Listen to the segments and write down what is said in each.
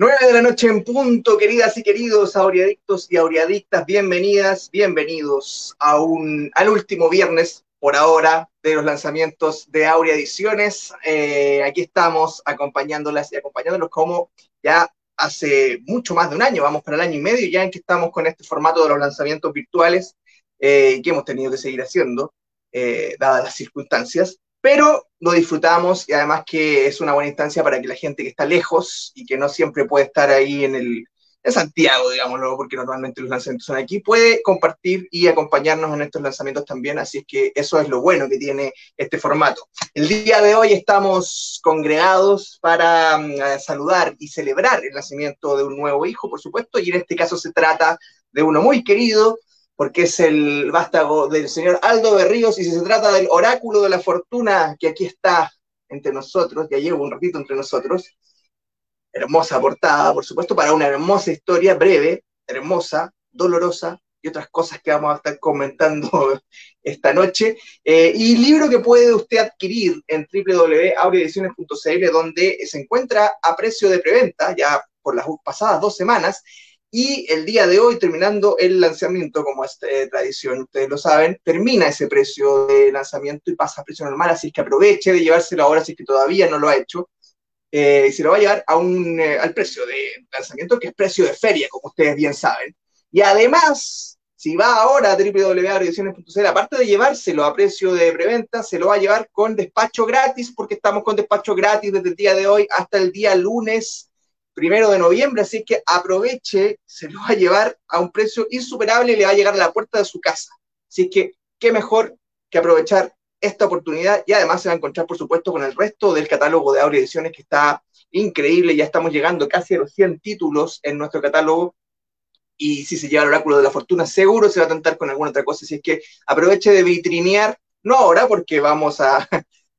9 de la noche en punto, queridas y queridos aureadictos y aureadictas, bienvenidas, bienvenidos a un, al último viernes por ahora de los lanzamientos de Aurea Ediciones. Eh, aquí estamos acompañándolas y acompañándolos como ya hace mucho más de un año, vamos para el año y medio ya en que estamos con este formato de los lanzamientos virtuales eh, que hemos tenido que seguir haciendo, eh, dadas las circunstancias pero lo disfrutamos y además que es una buena instancia para que la gente que está lejos y que no siempre puede estar ahí en el Santiago, digámoslo, porque normalmente los lanzamientos son aquí, puede compartir y acompañarnos en estos lanzamientos también, así es que eso es lo bueno que tiene este formato. El día de hoy estamos congregados para mm, saludar y celebrar el nacimiento de un nuevo hijo, por supuesto, y en este caso se trata de uno muy querido, porque es el vástago del señor Aldo Berríos, y si se trata del oráculo de la fortuna que aquí está entre nosotros, ya llevo un ratito entre nosotros, hermosa portada, por supuesto, para una hermosa historia breve, hermosa, dolorosa, y otras cosas que vamos a estar comentando esta noche. Eh, y libro que puede usted adquirir en www.aureediciones.cl, donde se encuentra a precio de preventa, ya por las pasadas dos semanas, y el día de hoy, terminando el lanzamiento, como es eh, tradición, ustedes lo saben, termina ese precio de lanzamiento y pasa a precio normal, así que aproveche de llevárselo ahora si es que todavía no lo ha hecho. Eh, y se lo va a llevar a un, eh, al precio de lanzamiento, que es precio de feria, como ustedes bien saben. Y además, si va ahora a www.ediciones.cl, aparte de llevárselo a precio de preventa, se lo va a llevar con despacho gratis, porque estamos con despacho gratis desde el día de hoy hasta el día lunes primero de noviembre, así que aproveche, se lo va a llevar a un precio insuperable y le va a llegar a la puerta de su casa. Así que, qué mejor que aprovechar esta oportunidad y además se va a encontrar, por supuesto, con el resto del catálogo de Aurea Ediciones que está increíble. Ya estamos llegando casi a los 100 títulos en nuestro catálogo y si se lleva el oráculo de la fortuna, seguro se va a tentar con alguna otra cosa. Así que aproveche de vitrinear, no ahora porque vamos a,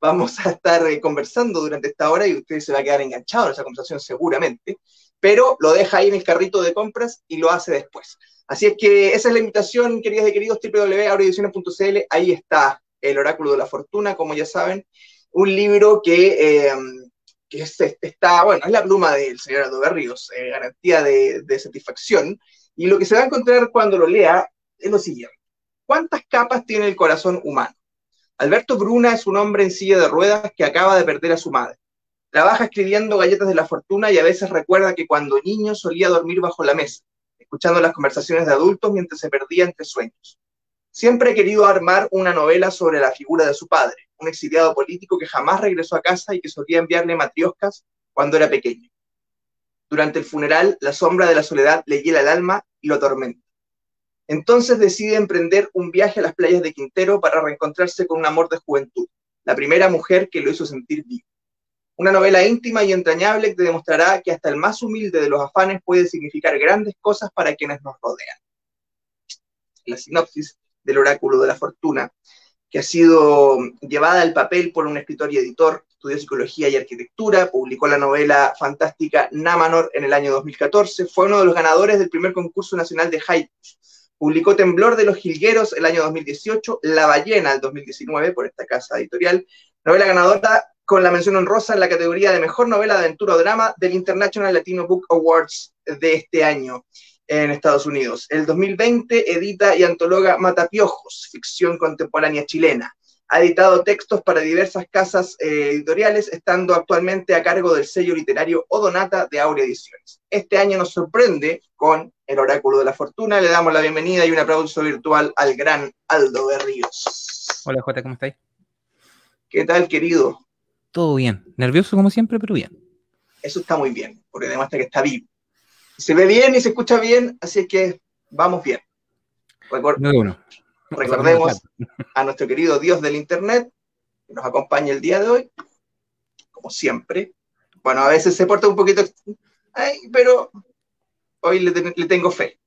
vamos a estar eh, conversando durante esta hora y usted se va a quedar enganchado en esa conversación seguramente, pero lo deja ahí en el carrito de compras y lo hace después. Así es que esa es la invitación, queridas y queridos, www.aurediciones.cl, ahí está el oráculo de la fortuna, como ya saben, un libro que, eh, está, bueno, es la pluma del señor Aldo Berríos, eh, garantía de, de satisfacción, y lo que se va a encontrar cuando lo lea es lo siguiente. ¿Cuántas capas tiene el corazón humano? Alberto Bruna es un hombre en silla de ruedas que acaba de perder a su madre. Trabaja escribiendo galletas de la fortuna y a veces recuerda que cuando niño solía dormir bajo la mesa, escuchando las conversaciones de adultos mientras se perdía entre sueños. Siempre ha querido armar una novela sobre la figura de su padre, un exiliado político que jamás regresó a casa y que solía enviarle matrioscas cuando era pequeño. Durante el funeral, la sombra de la soledad le hiela el alma y lo atormenta. Entonces decide emprender un viaje a las playas de Quintero para reencontrarse con un amor de juventud, la primera mujer que lo hizo sentir vivo. Una novela íntima y entrañable que demostrará que hasta el más humilde de los afanes puede significar grandes cosas para quienes nos rodean. La sinopsis del oráculo de la fortuna, que ha sido llevada al papel por un escritor y editor, estudió psicología y arquitectura, publicó la novela fantástica Namanor en el año 2014, fue uno de los ganadores del primer concurso nacional de haiku Publicó Temblor de los Jilgueros el año 2018, La Ballena el 2019 por esta casa editorial. Novela ganadora con la mención honrosa en la categoría de Mejor Novela de Aventura o Drama del International Latino Book Awards de este año en Estados Unidos. El 2020 edita y antologa Matapiojos, ficción contemporánea chilena. Ha editado textos para diversas casas eh, editoriales, estando actualmente a cargo del sello literario Odonata de Aurea Ediciones. Este año nos sorprende con El Oráculo de la Fortuna. Le damos la bienvenida y un aplauso virtual al gran Aldo Berríos. Hola, Jota, ¿cómo estáis? ¿Qué tal, querido? Todo bien. Nervioso como siempre, pero bien. Eso está muy bien, porque demuestra que está vivo. Se ve bien y se escucha bien, así que vamos bien. no uno. Recordemos a nuestro querido Dios del Internet, que nos acompaña el día de hoy, como siempre. Bueno, a veces se porta un poquito, pero hoy le, tengo fe.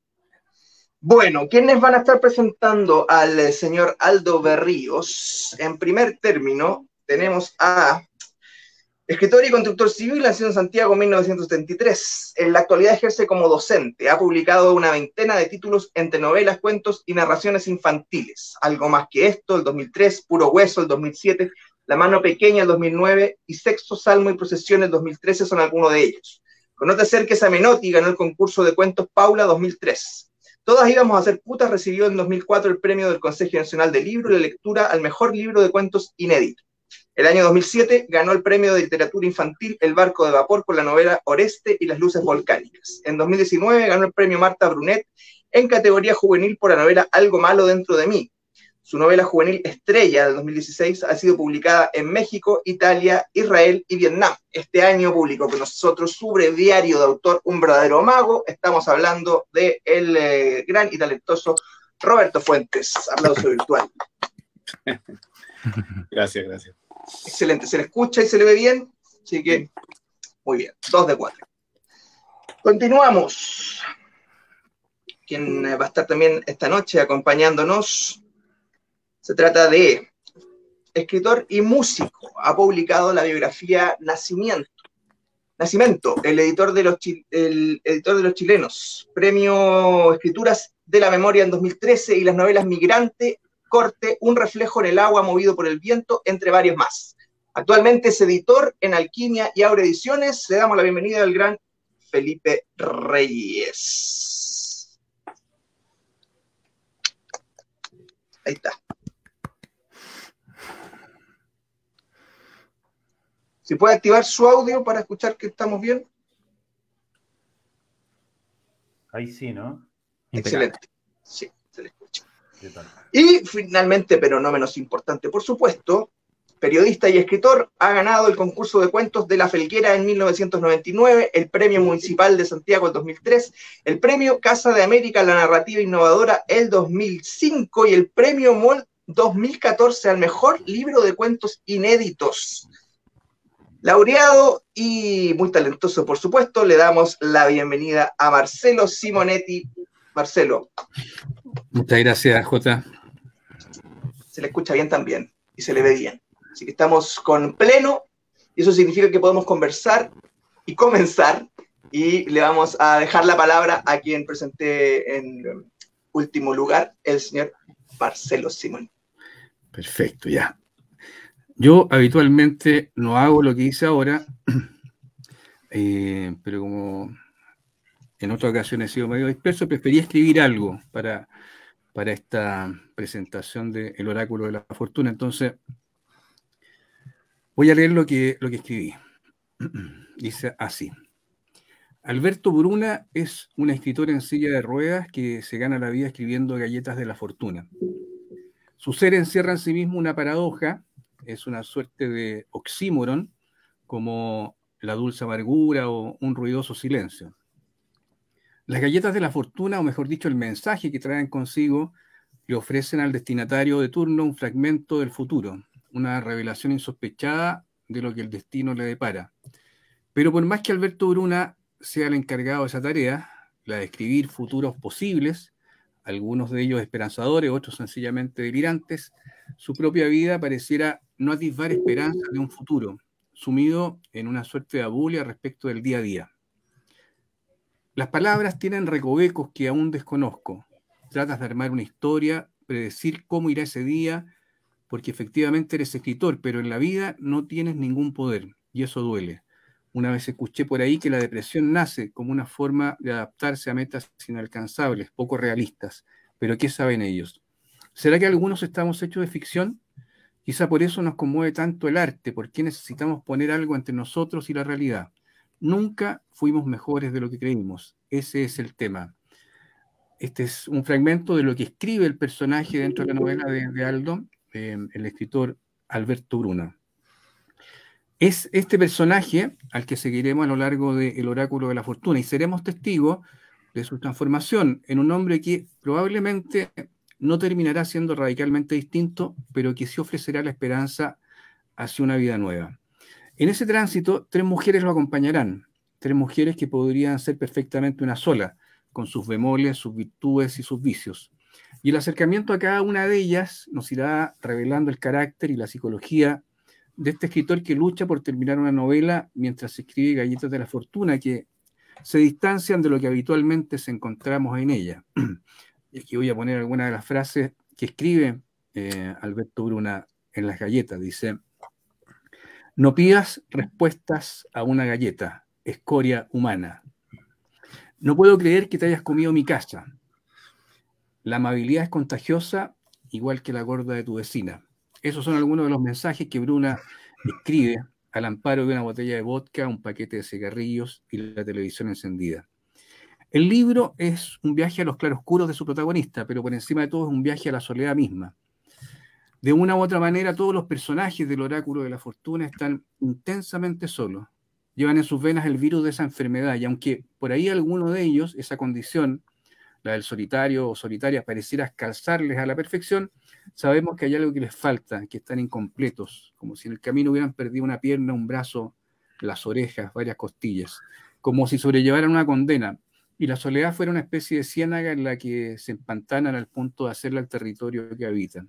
Bueno, ¿quiénes van a estar presentando al señor Aldo Berríos? En primer término, tenemos a Escritor y constructor civil, nació en Santiago en 1973. En la actualidad ejerce como docente. Ha publicado una veintena de títulos entre novelas, cuentos y narraciones infantiles. Algo más que esto, el 2003, Puro Hueso, el 2007, La Mano Pequeña, el 2009 y Sexto Salmo y Procesión, el 2013 son algunos de ellos. Con No te acerques ganó el concurso de cuentos Paula 2003. Todas íbamos a ser putas recibió en 2004 el premio del Consejo Nacional de Libro y la lectura al mejor libro de cuentos inédito. El año 2007 ganó el premio de literatura infantil El barco de vapor con la novela Oreste y las luces volcánicas. En 2019 ganó el premio Marta Brunet en categoría juvenil por la novela Algo malo dentro de mí, su novela juvenil Estrella del 2016 ha sido publicada en México, Italia, Israel y Vietnam. Este año publicó con nosotros su breviario de autor Un verdadero mago. Estamos hablando del de eh, gran y talentoso Roberto Fuentes. Aplauso virtual. Gracias, gracias. Excelente, se le escucha y se le ve bien, así que muy bien, dos de cuatro. Continuamos. Quien va a estar también esta noche acompañándonos se trata de escritor y músico. Ha publicado la biografía Nacimiento. Nacimiento, el editor de los, el editor de los chilenos. Premio Escrituras de la Memoria en 2013 y las novelas Migrante, Corte, Un reflejo en el agua movido por el viento, entre varios más. Actualmente es editor en Alquimia y Aure Ediciones. Le damos la bienvenida al gran Felipe Reyes. Ahí está. Si puede activar su audio para escuchar que estamos bien. Ahí sí, ¿no? Excelente. Sí. Y finalmente, pero no menos importante, por supuesto, periodista y escritor, ha ganado el concurso de cuentos de La Felguera en 1999, el Premio Municipal de Santiago en 2003, el Premio Casa de América, la narrativa innovadora el 2005 y el Premio MOL 2014 al mejor libro de cuentos inéditos. Laureado y muy talentoso, por supuesto, le damos la bienvenida a Marcelo Simonetti. Marcelo. Muchas gracias, Jota. Se le escucha bien también y se le ve bien. Así que estamos con pleno y eso significa que podemos conversar y comenzar y le vamos a dejar la palabra a quien presenté en último lugar, el señor Marcelo Simón. Perfecto, ya. Yo habitualmente no hago lo que hice ahora, eh, pero como en otras ocasiones he sido medio disperso, preferí escribir algo para, para esta presentación del oráculo de la fortuna. Entonces, voy a leer lo que, lo que escribí. Dice así. Alberto Bruna es un escritor en silla de ruedas que se gana la vida escribiendo galletas de la fortuna. Su ser encierra en sí mismo una paradoja es una suerte de oxímoron, como la dulce amargura o un ruidoso silencio. Las galletas de la fortuna, o mejor dicho, el mensaje que traen consigo, le ofrecen al destinatario de turno un fragmento del futuro, una revelación insospechada de lo que el destino le depara. Pero por más que Alberto Bruna sea el encargado de esa tarea, la de escribir futuros posibles, algunos de ellos esperanzadores, otros sencillamente delirantes, su propia vida pareciera no atisbar esperanza de un futuro, sumido en una suerte de abulia respecto del día a día. Las palabras tienen recovecos que aún desconozco. Tratas de armar una historia, predecir cómo irá ese día, porque efectivamente eres escritor, pero en la vida no tienes ningún poder, y eso duele. Una vez escuché por ahí que la depresión nace como una forma de adaptarse a metas inalcanzables, poco realistas, pero ¿qué saben ellos? ¿Será que algunos estamos hechos de ficción? Quizá por eso nos conmueve tanto el arte, porque necesitamos poner algo entre nosotros y la realidad. Nunca fuimos mejores de lo que creímos. Ese es el tema. Este es un fragmento de lo que escribe el personaje dentro de la novela de, Aldo, eh, el escritor Alberto Bruna. Es este personaje al que seguiremos a lo largo del oráculo de la fortuna y seremos testigos de su transformación en un hombre que probablemente no terminará siendo radicalmente distinto, pero que sí ofrecerá la esperanza hacia una vida nueva. En ese tránsito, tres mujeres lo acompañarán, tres mujeres que podrían ser perfectamente una sola, con sus bemoles, sus virtudes y sus vicios. Y el acercamiento a cada una de ellas nos irá revelando el carácter y la psicología de este escritor que lucha por terminar una novela mientras escribe Galletas de la Fortuna, que se distancian de lo que habitualmente se encontramos en ella. y aquí voy a poner algunas de las frases que escribe eh, Alberto Bruna en las galletas. Dice, no pidas respuestas a una galleta, escoria humana. No puedo creer que te hayas comido mi casa. La amabilidad es contagiosa, igual que la gorda de tu vecina. Esos son algunos de los mensajes que Bruna escribe al amparo de una botella de vodka, un paquete de cigarrillos y la televisión encendida. El libro es un viaje a los claroscuros de su protagonista, pero por encima de todo es un viaje a la soledad misma. De una u otra manera, todos los personajes del oráculo de la fortuna están intensamente solos. Llevan en sus venas el virus de esa enfermedad y aunque por ahí alguno de ellos, esa condición, la del solitario o solitaria, pareciera calzarles a la perfección, sabemos que hay algo que les falta, que están incompletos, como si en el camino hubieran perdido una pierna, un brazo, las orejas, varias costillas, como si sobrellevaran una condena, y la soledad fuera una especie de ciénaga en la que se empantanan al punto de hacerla el territorio que habitan.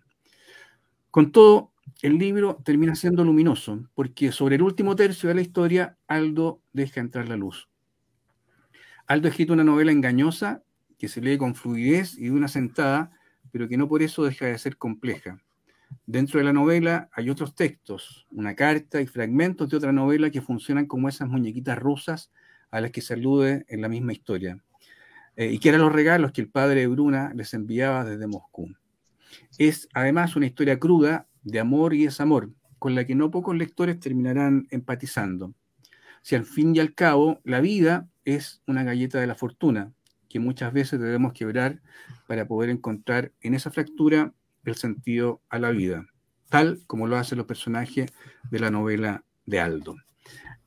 Con todo, el libro termina siendo luminoso, porque sobre el último tercio de la historia, Aldo deja entrar la luz. Aldo ha escrito una novela engañosa que se lee con fluidez y de una sentada, pero que no por eso deja de ser compleja. Dentro de la novela hay otros textos, una carta y fragmentos de otra novela que funcionan como esas muñequitas rusas a las que se alude en la misma historia, eh, y que eran los regalos que el padre de Bruna les enviaba desde Moscú. Es además una historia cruda de amor y desamor, con la que no pocos lectores terminarán empatizando. Si al fin y al cabo la vida es una galleta de la fortuna, que muchas veces debemos quebrar para poder encontrar en esa fractura el sentido a la vida, tal como lo hacen los personajes de la novela de Aldo.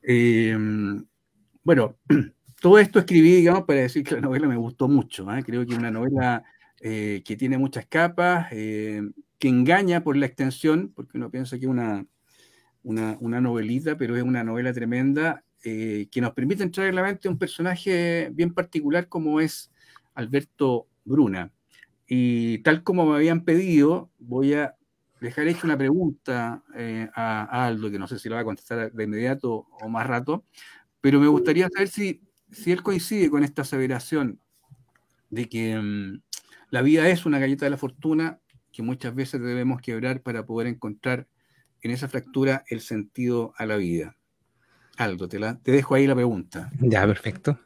Eh, bueno, todo esto escribí, digamos, para decir que la novela me gustó mucho. ¿eh? Creo que es una novela eh, que tiene muchas capas, eh, que engaña por la extensión, porque uno piensa que es una, una, novelita, pero es una novela tremenda, que nos permite entrar en la mente un personaje bien particular como es Alberto Bruna. Y tal como me habían pedido, voy a dejar hecha una pregunta a, a, Aldo, que no sé si lo va a contestar de inmediato o más rato, pero me gustaría saber si, si él coincide con esta aseveración de que mm, la vida es una galleta de la fortuna que muchas veces debemos quebrar para poder encontrar en esa fractura el sentido a la vida. Aldo, te, la, te dejo ahí la pregunta. Ya, perfecto.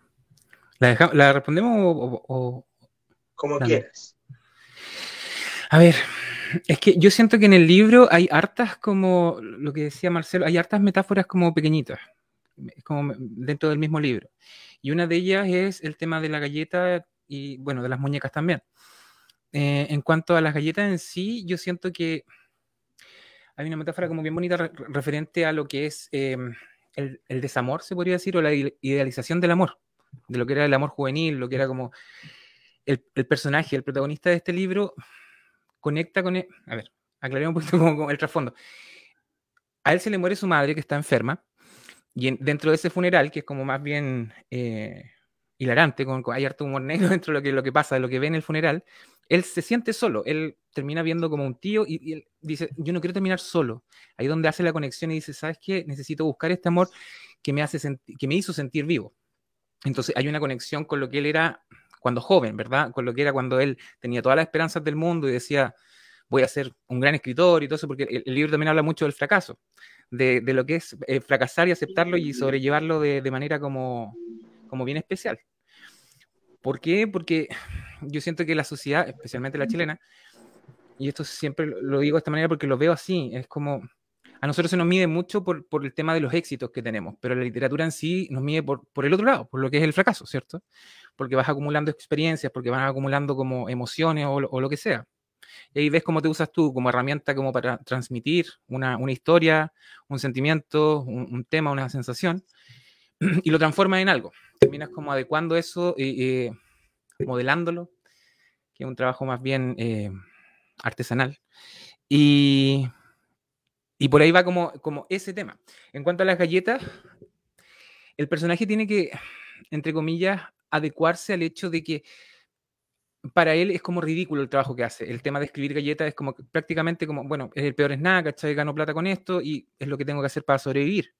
¿La, respondemos o, Como quieras. A ver, es que yo siento que en el libro hay hartas como, lo que decía Marcelo, hay hartas metáforas como pequeñitas como dentro del mismo libro. Y una de ellas es el tema de la galleta y, bueno, de las muñecas también. Eh, en cuanto a las galletas en sí, yo siento que hay una metáfora como bien bonita referente a lo que es em, el, desamor, se podría decir, o la idealización del amor, de lo que era el amor juvenil, lo que era como el, personaje, el protagonista de este libro, conecta con... El, a ver, aclaremos un poquito como el trasfondo. A él se le muere su madre que está enferma y dentro de ese funeral, que es como más bien eh, hilarante, con, hay harto humor negro dentro de lo que, lo que pasa, de lo que ve en el funeral, él se siente solo, él termina viendo como un tío y, él dice, yo no quiero terminar solo. Ahí donde hace la conexión y dice, ¿sabes qué? Necesito buscar este amor que me, hace que me hizo sentir vivo. Entonces hay una conexión con lo que él era cuando joven, ¿verdad? Con lo que era cuando él tenía todas las esperanzas del mundo y decía, voy a ser un gran escritor y todo eso, porque el libro también habla mucho del fracaso de, lo que es eh, fracasar y aceptarlo y sobrellevarlo de, manera como, como bien especial. ¿Por qué? Porque yo siento que la sociedad, especialmente la chilena, y esto siempre lo digo de esta manera porque lo veo así, es como a nosotros se nos mide mucho por, el tema de los éxitos que tenemos, pero la literatura en sí nos mide por, el otro lado, por lo que es el fracaso, ¿cierto? Porque vas acumulando experiencias, porque vas acumulando como emociones o, o lo que sea. Y ahí ves cómo te usas tú como herramienta como para transmitir una, historia, un sentimiento, un, tema, una sensación, y lo transformas en algo. Terminas como adecuando eso, y modelándolo, que es un trabajo más bien eh, artesanal. Y, y por ahí va como, como ese tema. En cuanto a las galletas, el personaje tiene que, entre comillas, adecuarse al hecho de que para él es como ridículo el trabajo que hace. El tema de escribir galletas es como prácticamente como, bueno, el peor es nada, ¿cachai? Gano plata con esto y es lo que tengo que hacer para sobrevivir.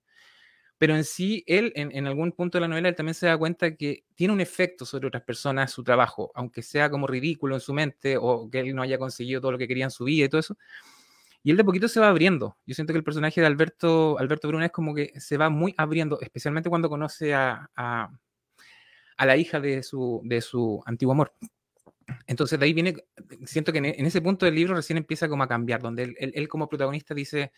Pero en sí, él, en, algún punto de la novela, él también se da cuenta que tiene un efecto sobre otras personas su trabajo, aunque sea como ridículo en su mente o que él no haya conseguido todo lo que quería en su vida y todo eso. Y él de poquito se va abriendo. Yo siento que el personaje de Alberto, Alberto Bruna es como que se va muy abriendo, especialmente cuando conoce a, a, la hija de su, de su antiguo amor. Entonces de ahí viene, siento que en, ese punto del libro recién empieza como a cambiar, donde él, él, como protagonista dice,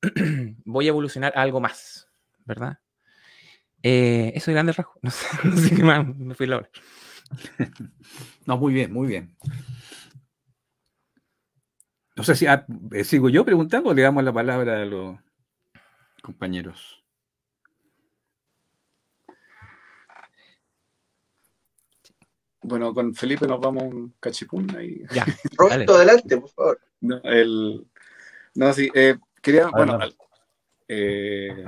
voy a evolucionar a algo más, ¿verdad? Eh, eso es grande rasgo, no sé, no sé qué más, me fui la hora. No, muy bien, muy bien. No sé si ah, eh, sigo yo preguntando o le damos la palabra a los compañeros. Bueno, con Felipe nos vamos un cachipún ahí. Ya, Roberto, adelante, por favor. No, el, no sí, eh, quería, bueno, eh,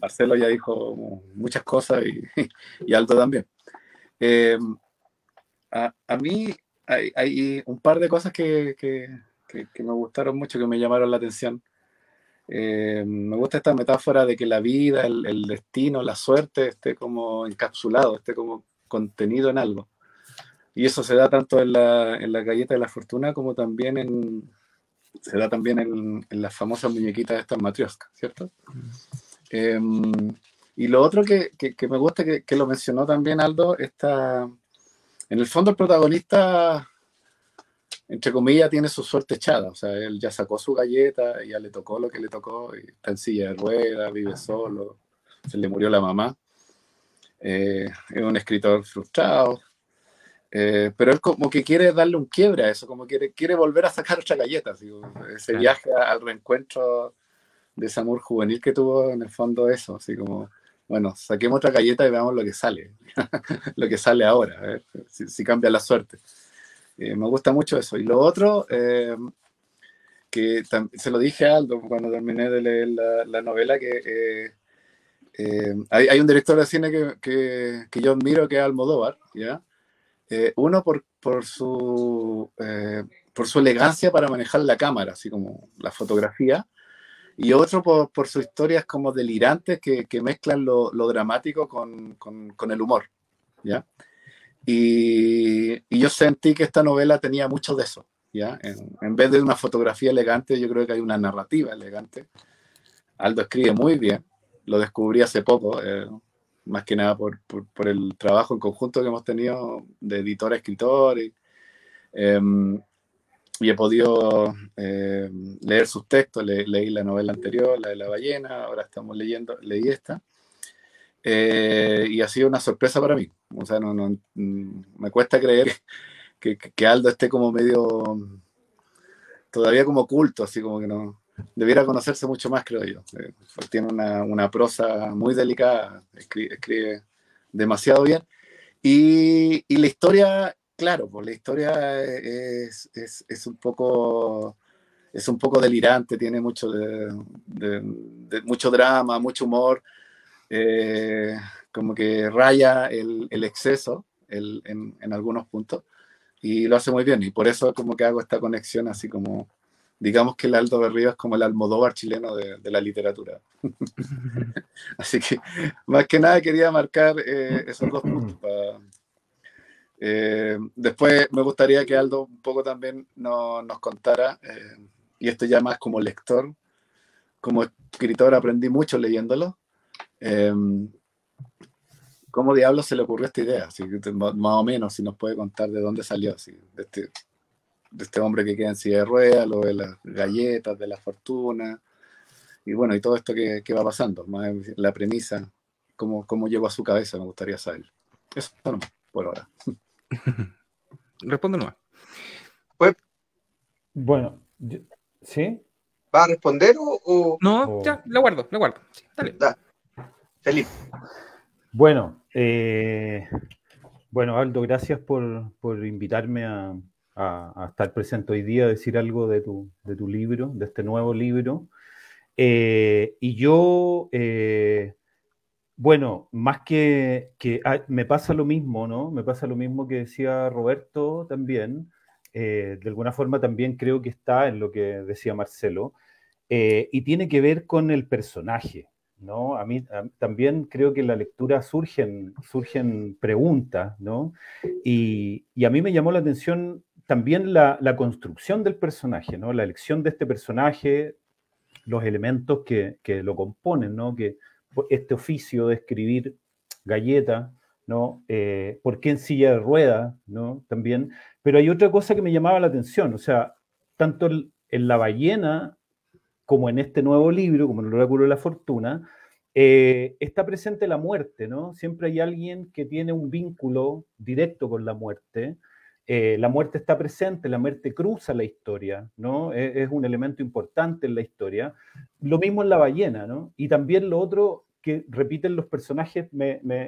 Marcelo ya dijo muchas cosas y, y también. Eh, a, mí hay, un par de cosas que, que, que, me gustaron mucho, que me llamaron la atención. Eh, me gusta esta metáfora de que la vida, el, destino, la suerte esté como encapsulado, esté como contenido en algo. Y eso se da tanto en la, en la galleta de la fortuna como también en, se da también en, las famosas muñequitas de estas matrioscas, ¿cierto? Eh, y lo otro que, que, que me gusta, que, que, lo mencionó también Aldo, está, en el fondo el protagonista entre comillas, tiene su suerte echada. O sea, él ya sacó su galleta, ya le tocó lo que le tocó, y está en silla de ruedas, vive solo, se le murió la mamá. Eh, es un escritor frustrado, eh, pero él como que quiere darle un quiebre a eso, como quiere, quiere volver a sacar otra galleta. ese viaje al reencuentro de ese amor juvenil que tuvo, en el fondo eso, así como, bueno, saquemos otra galleta y veamos lo que sale, lo que sale ahora, si, si cambia la suerte. Eh, me gusta mucho eso. Y lo otro, eh, que se lo dije a Aldo cuando terminé de leer la, novela, que eh, hay, hay, un director de cine que, que, que, yo admiro, que es Almodóvar, ¿ya? uno por, por su, por su elegancia para manejar la cámara, así como la fotografía, y otro por, por sus historias como delirantes que, que mezclan lo, lo dramático con, con, con, el humor, ¿ya? Y, y, yo sentí que esta novela tenía mucho de eso, ¿ya? En, en, vez de una fotografía elegante, yo creo que hay una narrativa elegante. Aldo escribe muy bien, lo descubrí hace poco, eh, más que nada por, por, por, el trabajo en conjunto que hemos tenido de editor a escritor. Y, eh, y he podido eh, leer sus textos, Le, leí la novela anterior, la de la ballena, ahora estamos leyendo, leí esta. Eh, y ha sido una sorpresa para mí. O sea, no, no me cuesta creer que, que, Aldo esté como medio, todavía como oculto, así como que no, debiera conocerse mucho más, creo yo. Eh, tiene una, una, prosa muy delicada, escribe, escribe demasiado bien. Y, y, la historia, claro, pues la historia es, es, es, un poco es un poco delirante, tiene mucho de, de, de mucho drama, mucho humor, eh, como que raya el, el exceso el, en, en, algunos puntos y lo hace muy bien y por eso como que hago esta conexión así como digamos que el Aldo Berrío es como el Almodóvar chileno de, de la literatura. Así que más que nada quería marcar eh, esos dos puntos para, eh, después me gustaría que Aldo un poco también no, nos contara eh, y esto ya más como lector como escritor aprendí mucho leyéndolo eh, ¿Cómo diablos se le ocurrió esta idea? Así, más o menos, si nos puede contar de dónde salió, de, este, de este hombre que queda en silla de ruedas, lo de las galletas, de la fortuna, y bueno, y todo esto que, que va pasando, más la premisa, cómo, cómo llegó a su cabeza, me gustaría saber. Eso por ahora. Responde nomás. Pues, bueno, ¿sí? ¿Va a responder o...? o... No, o... ya, la guardo, la guardo. Sí, dale. Da. Felipe. Bueno, eh, bueno, Aldo, gracias por, por invitarme a, a, a, estar presente hoy día, a decir algo de tu, de tu libro, de este nuevo libro. Eh, y yo, eh, bueno, más que, que ah, me pasa lo mismo, ¿no? Me pasa lo mismo que decía Roberto también. Eh, de alguna forma también creo que está en lo que decía Marcelo. y tiene que ver con el personaje. ¿no? A mí también creo que en la lectura surgen, surgen preguntas, ¿no? Y, a mí me llamó la atención también la, construcción del personaje, ¿no? La elección de este personaje, los elementos que, lo componen, ¿no? Que este oficio de escribir galleta, ¿no? Eh, ¿Por qué en silla de ruedas, ¿no? También. Pero hay otra cosa que me llamaba la atención, o sea, tanto en La ballena como en este nuevo libro, como en el oráculo de la fortuna, eh, está presente la muerte, ¿no? Siempre hay alguien que tiene un vínculo directo con la muerte. Eh, la muerte está presente, la muerte cruza la historia, ¿no? E, es, un elemento importante en la historia. Lo mismo en la ballena, ¿no? Y también lo otro que repiten los personajes,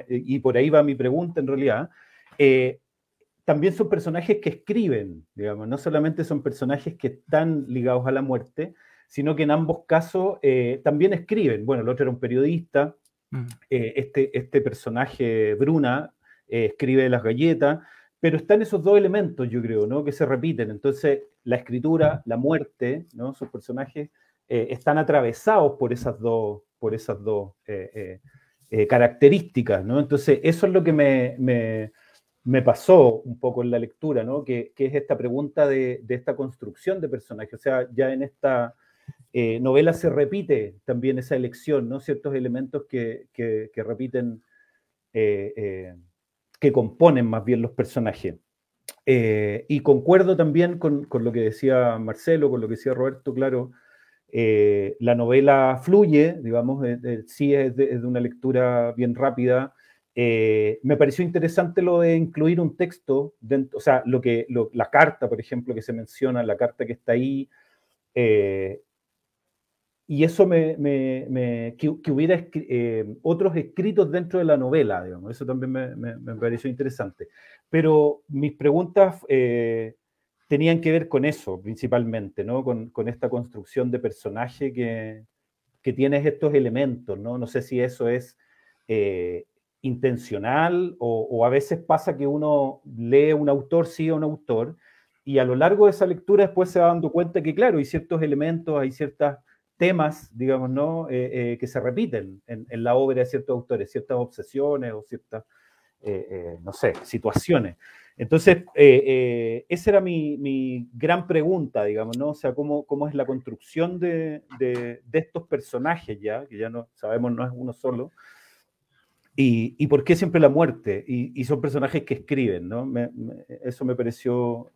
y por ahí va mi pregunta en realidad, eh, también son personajes que escriben, digamos, no solamente son personajes que están ligados a la muerte, sino que en ambos casos eh, también escriben. Bueno, el otro era un periodista, mm. este, este personaje, Bruna, escribe las galletas, pero están esos dos elementos, yo creo, ¿no? que se repiten. Entonces, la escritura, la muerte, ¿no? sus personajes están atravesados por esas dos, por esas dos características. ¿no? Entonces, eso es lo que me, me, pasó un poco en la lectura, ¿no? que, que es esta pregunta de, de, esta construcción de personajes. O sea, ya en esta eh, novela se repite también esa elección, ¿no? Ciertos elementos que, repiten, eh, eh, que componen más bien los personajes. y concuerdo también con, lo que decía Marcelo, con lo que decía Roberto, claro, la novela fluye, digamos, sí es de, una lectura bien rápida. me pareció interesante lo de incluir un texto, dentro, o sea, lo que, la carta, por ejemplo, que se menciona, la carta que está ahí, y eso me, que, hubiera eh, otros escritos dentro de la novela, digamos, eso también me, pareció interesante. Pero mis preguntas eh, tenían que ver con eso principalmente, ¿no? Con, esta construcción de personaje que, que tienes estos elementos, ¿no? No sé si eso es eh, intencional o, o, a veces pasa que uno lee un autor, sigue a un autor, y a lo largo de esa lectura después se va dando cuenta que, claro, hay ciertos elementos, hay ciertas temas, digamos, ¿no? Eh, eh, que se repiten en, la obra de ciertos autores, ciertas obsesiones o ciertas, eh, no sé, situaciones. Entonces, esa era mi, gran pregunta, digamos, ¿no? O sea, ¿cómo, cómo es la construcción de, estos personajes ya, que ya no sabemos, no es uno solo, y, por qué siempre la muerte, y, son personajes que escriben, ¿no? eso me pareció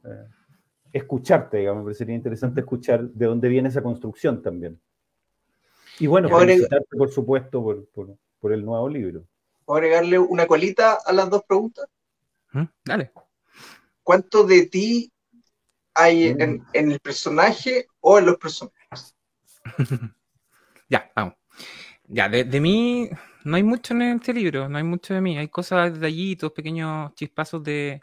escucharte, digamos, me parecería interesante escuchar de dónde viene esa construcción también. Y bueno, felicitarte, por supuesto, por, el nuevo libro. ¿Puedo agregarle una colita a las dos preguntas? ¿Mm? Dale. ¿Cuánto de ti hay mm. en, el personaje o en los personajes? ya, vamos. Ya, de, mí no hay mucho en este libro, no hay mucho de mí. Hay cosas, detallitos, pequeños chispazos de,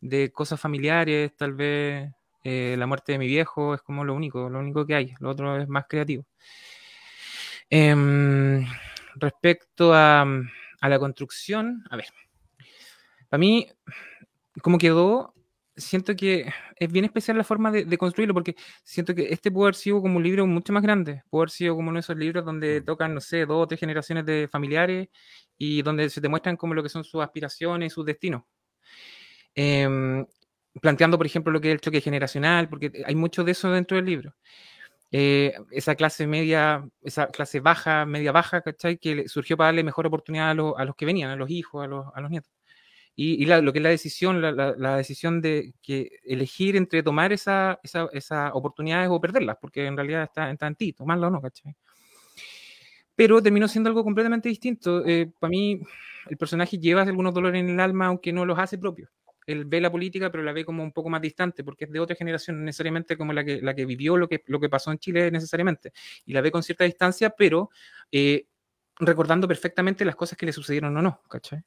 de cosas familiares, tal vez eh, la muerte de mi viejo es como lo único, lo único que hay. Lo otro es más creativo. Em, respecto a, la construcción, a ver, para mí, como quedó, siento que es bien especial la forma de, construirlo, porque siento que este puede haber sido como un libro mucho más grande, puede haber sido como uno de esos libros donde mm. tocan, no sé, dos o tres generaciones de familiares y donde se te muestran como lo que son sus aspiraciones, sus destinos. Em, planteando, por ejemplo, lo que es el choque generacional, porque hay mucho de eso dentro del libro. Eh, esa clase media, esa clase baja, media baja, ¿cachai? Que surgió para darle mejor oportunidad a, los que venían, a los hijos, a los, a los nietos. Y, lo que es la decisión, la, decisión de elegir entre tomar esas esa, esa oportunidades o perderlas, porque en realidad está, en ti, tomarlo o no, ¿cachai? Pero terminó siendo algo completamente distinto. Eh, para mí, el personaje lleva algunos dolores en el alma, aunque no los hace propios él ve la política, pero la ve como un poco más distante, porque es de otra generación, necesariamente como la que, la que vivió lo que, lo que pasó en Chile necesariamente, y la ve con cierta distancia, pero eh, recordando perfectamente las cosas que le sucedieron o no, ¿cachai?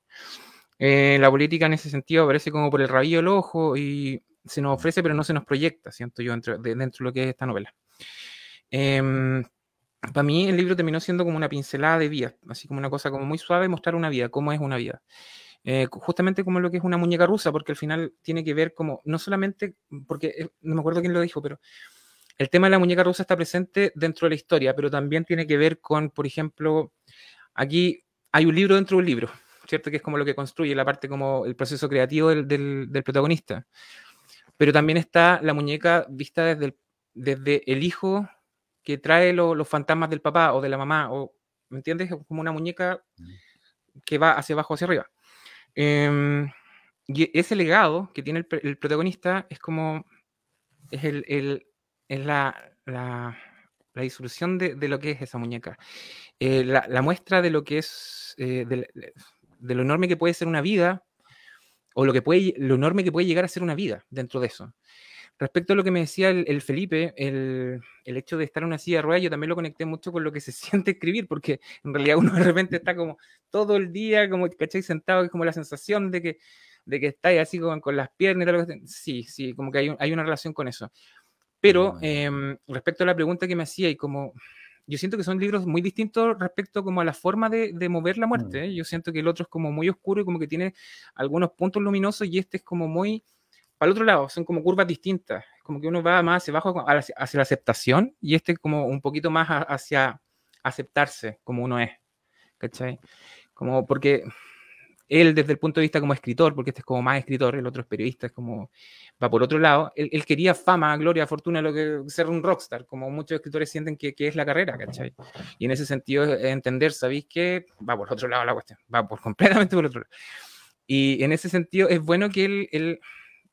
Eh, la política en ese sentido aparece como por el rabillo del ojo y se nos ofrece, pero no se nos proyecta, siento yo, dentro de, dentro de lo que es esta novela. Em, para mí el libro terminó siendo como una pincelada de vida, así como una cosa como muy suave, mostrar una vida, cómo es una vida. Eh, justamente como lo que es una muñeca rusa, porque al final tiene que ver como, no solamente, porque eh, no me acuerdo quién lo dijo, pero el tema de la muñeca rusa está presente dentro de la historia, pero también tiene que ver con, por ejemplo, aquí hay un libro dentro de un libro, ¿cierto? Que es como lo que construye la parte como el proceso creativo del, del, protagonista. Pero también está la muñeca vista desde el, desde el hijo que trae los fantasmas del papá o de la mamá, o, ¿me entiendes? Como una muñeca que va hacia abajo, hacia arriba. Em, y ese legado que tiene el, protagonista es como, es, el, es la, la, la disolución de, de, lo que es esa muñeca. Eh, la, la, muestra de lo que es, eh, de, de, lo enorme que puede ser una vida, o lo, que puede, lo enorme que puede llegar a ser una vida dentro de eso. Respecto a lo que me decía el, Felipe, el, el, hecho de estar en una silla de ruedas, yo también lo conecté mucho con lo que se siente escribir, porque en realidad uno de repente está como todo el día, como, ¿cachai? Sentado, es como la sensación de que, de que está así con, con las piernas y tal. Sí, sí, como que hay, hay una relación con eso. Pero eh, respecto a la pregunta que me hacía y como yo siento que son libros muy distintos respecto como a la forma de, de mover la muerte. Mm. ¿eh? Yo siento que el otro es como muy oscuro y como que tiene algunos puntos luminosos y este es como muy para el otro lado, son como curvas distintas, como que uno va más hacia abajo hacia la aceptación y este como un poquito más hacia aceptarse como uno es, ¿cachai? Como porque él desde el punto de vista como escritor, porque este es como más escritor, el otro es periodista, es como va por otro lado, él, quería fama, gloria, fortuna, lo que ser un rockstar, como muchos escritores sienten que, que, es la carrera, ¿cachai? Y en ese sentido entender, ¿sabéis que va por otro lado la cuestión? Va por completamente por otro lado. Y en ese sentido es bueno que él, él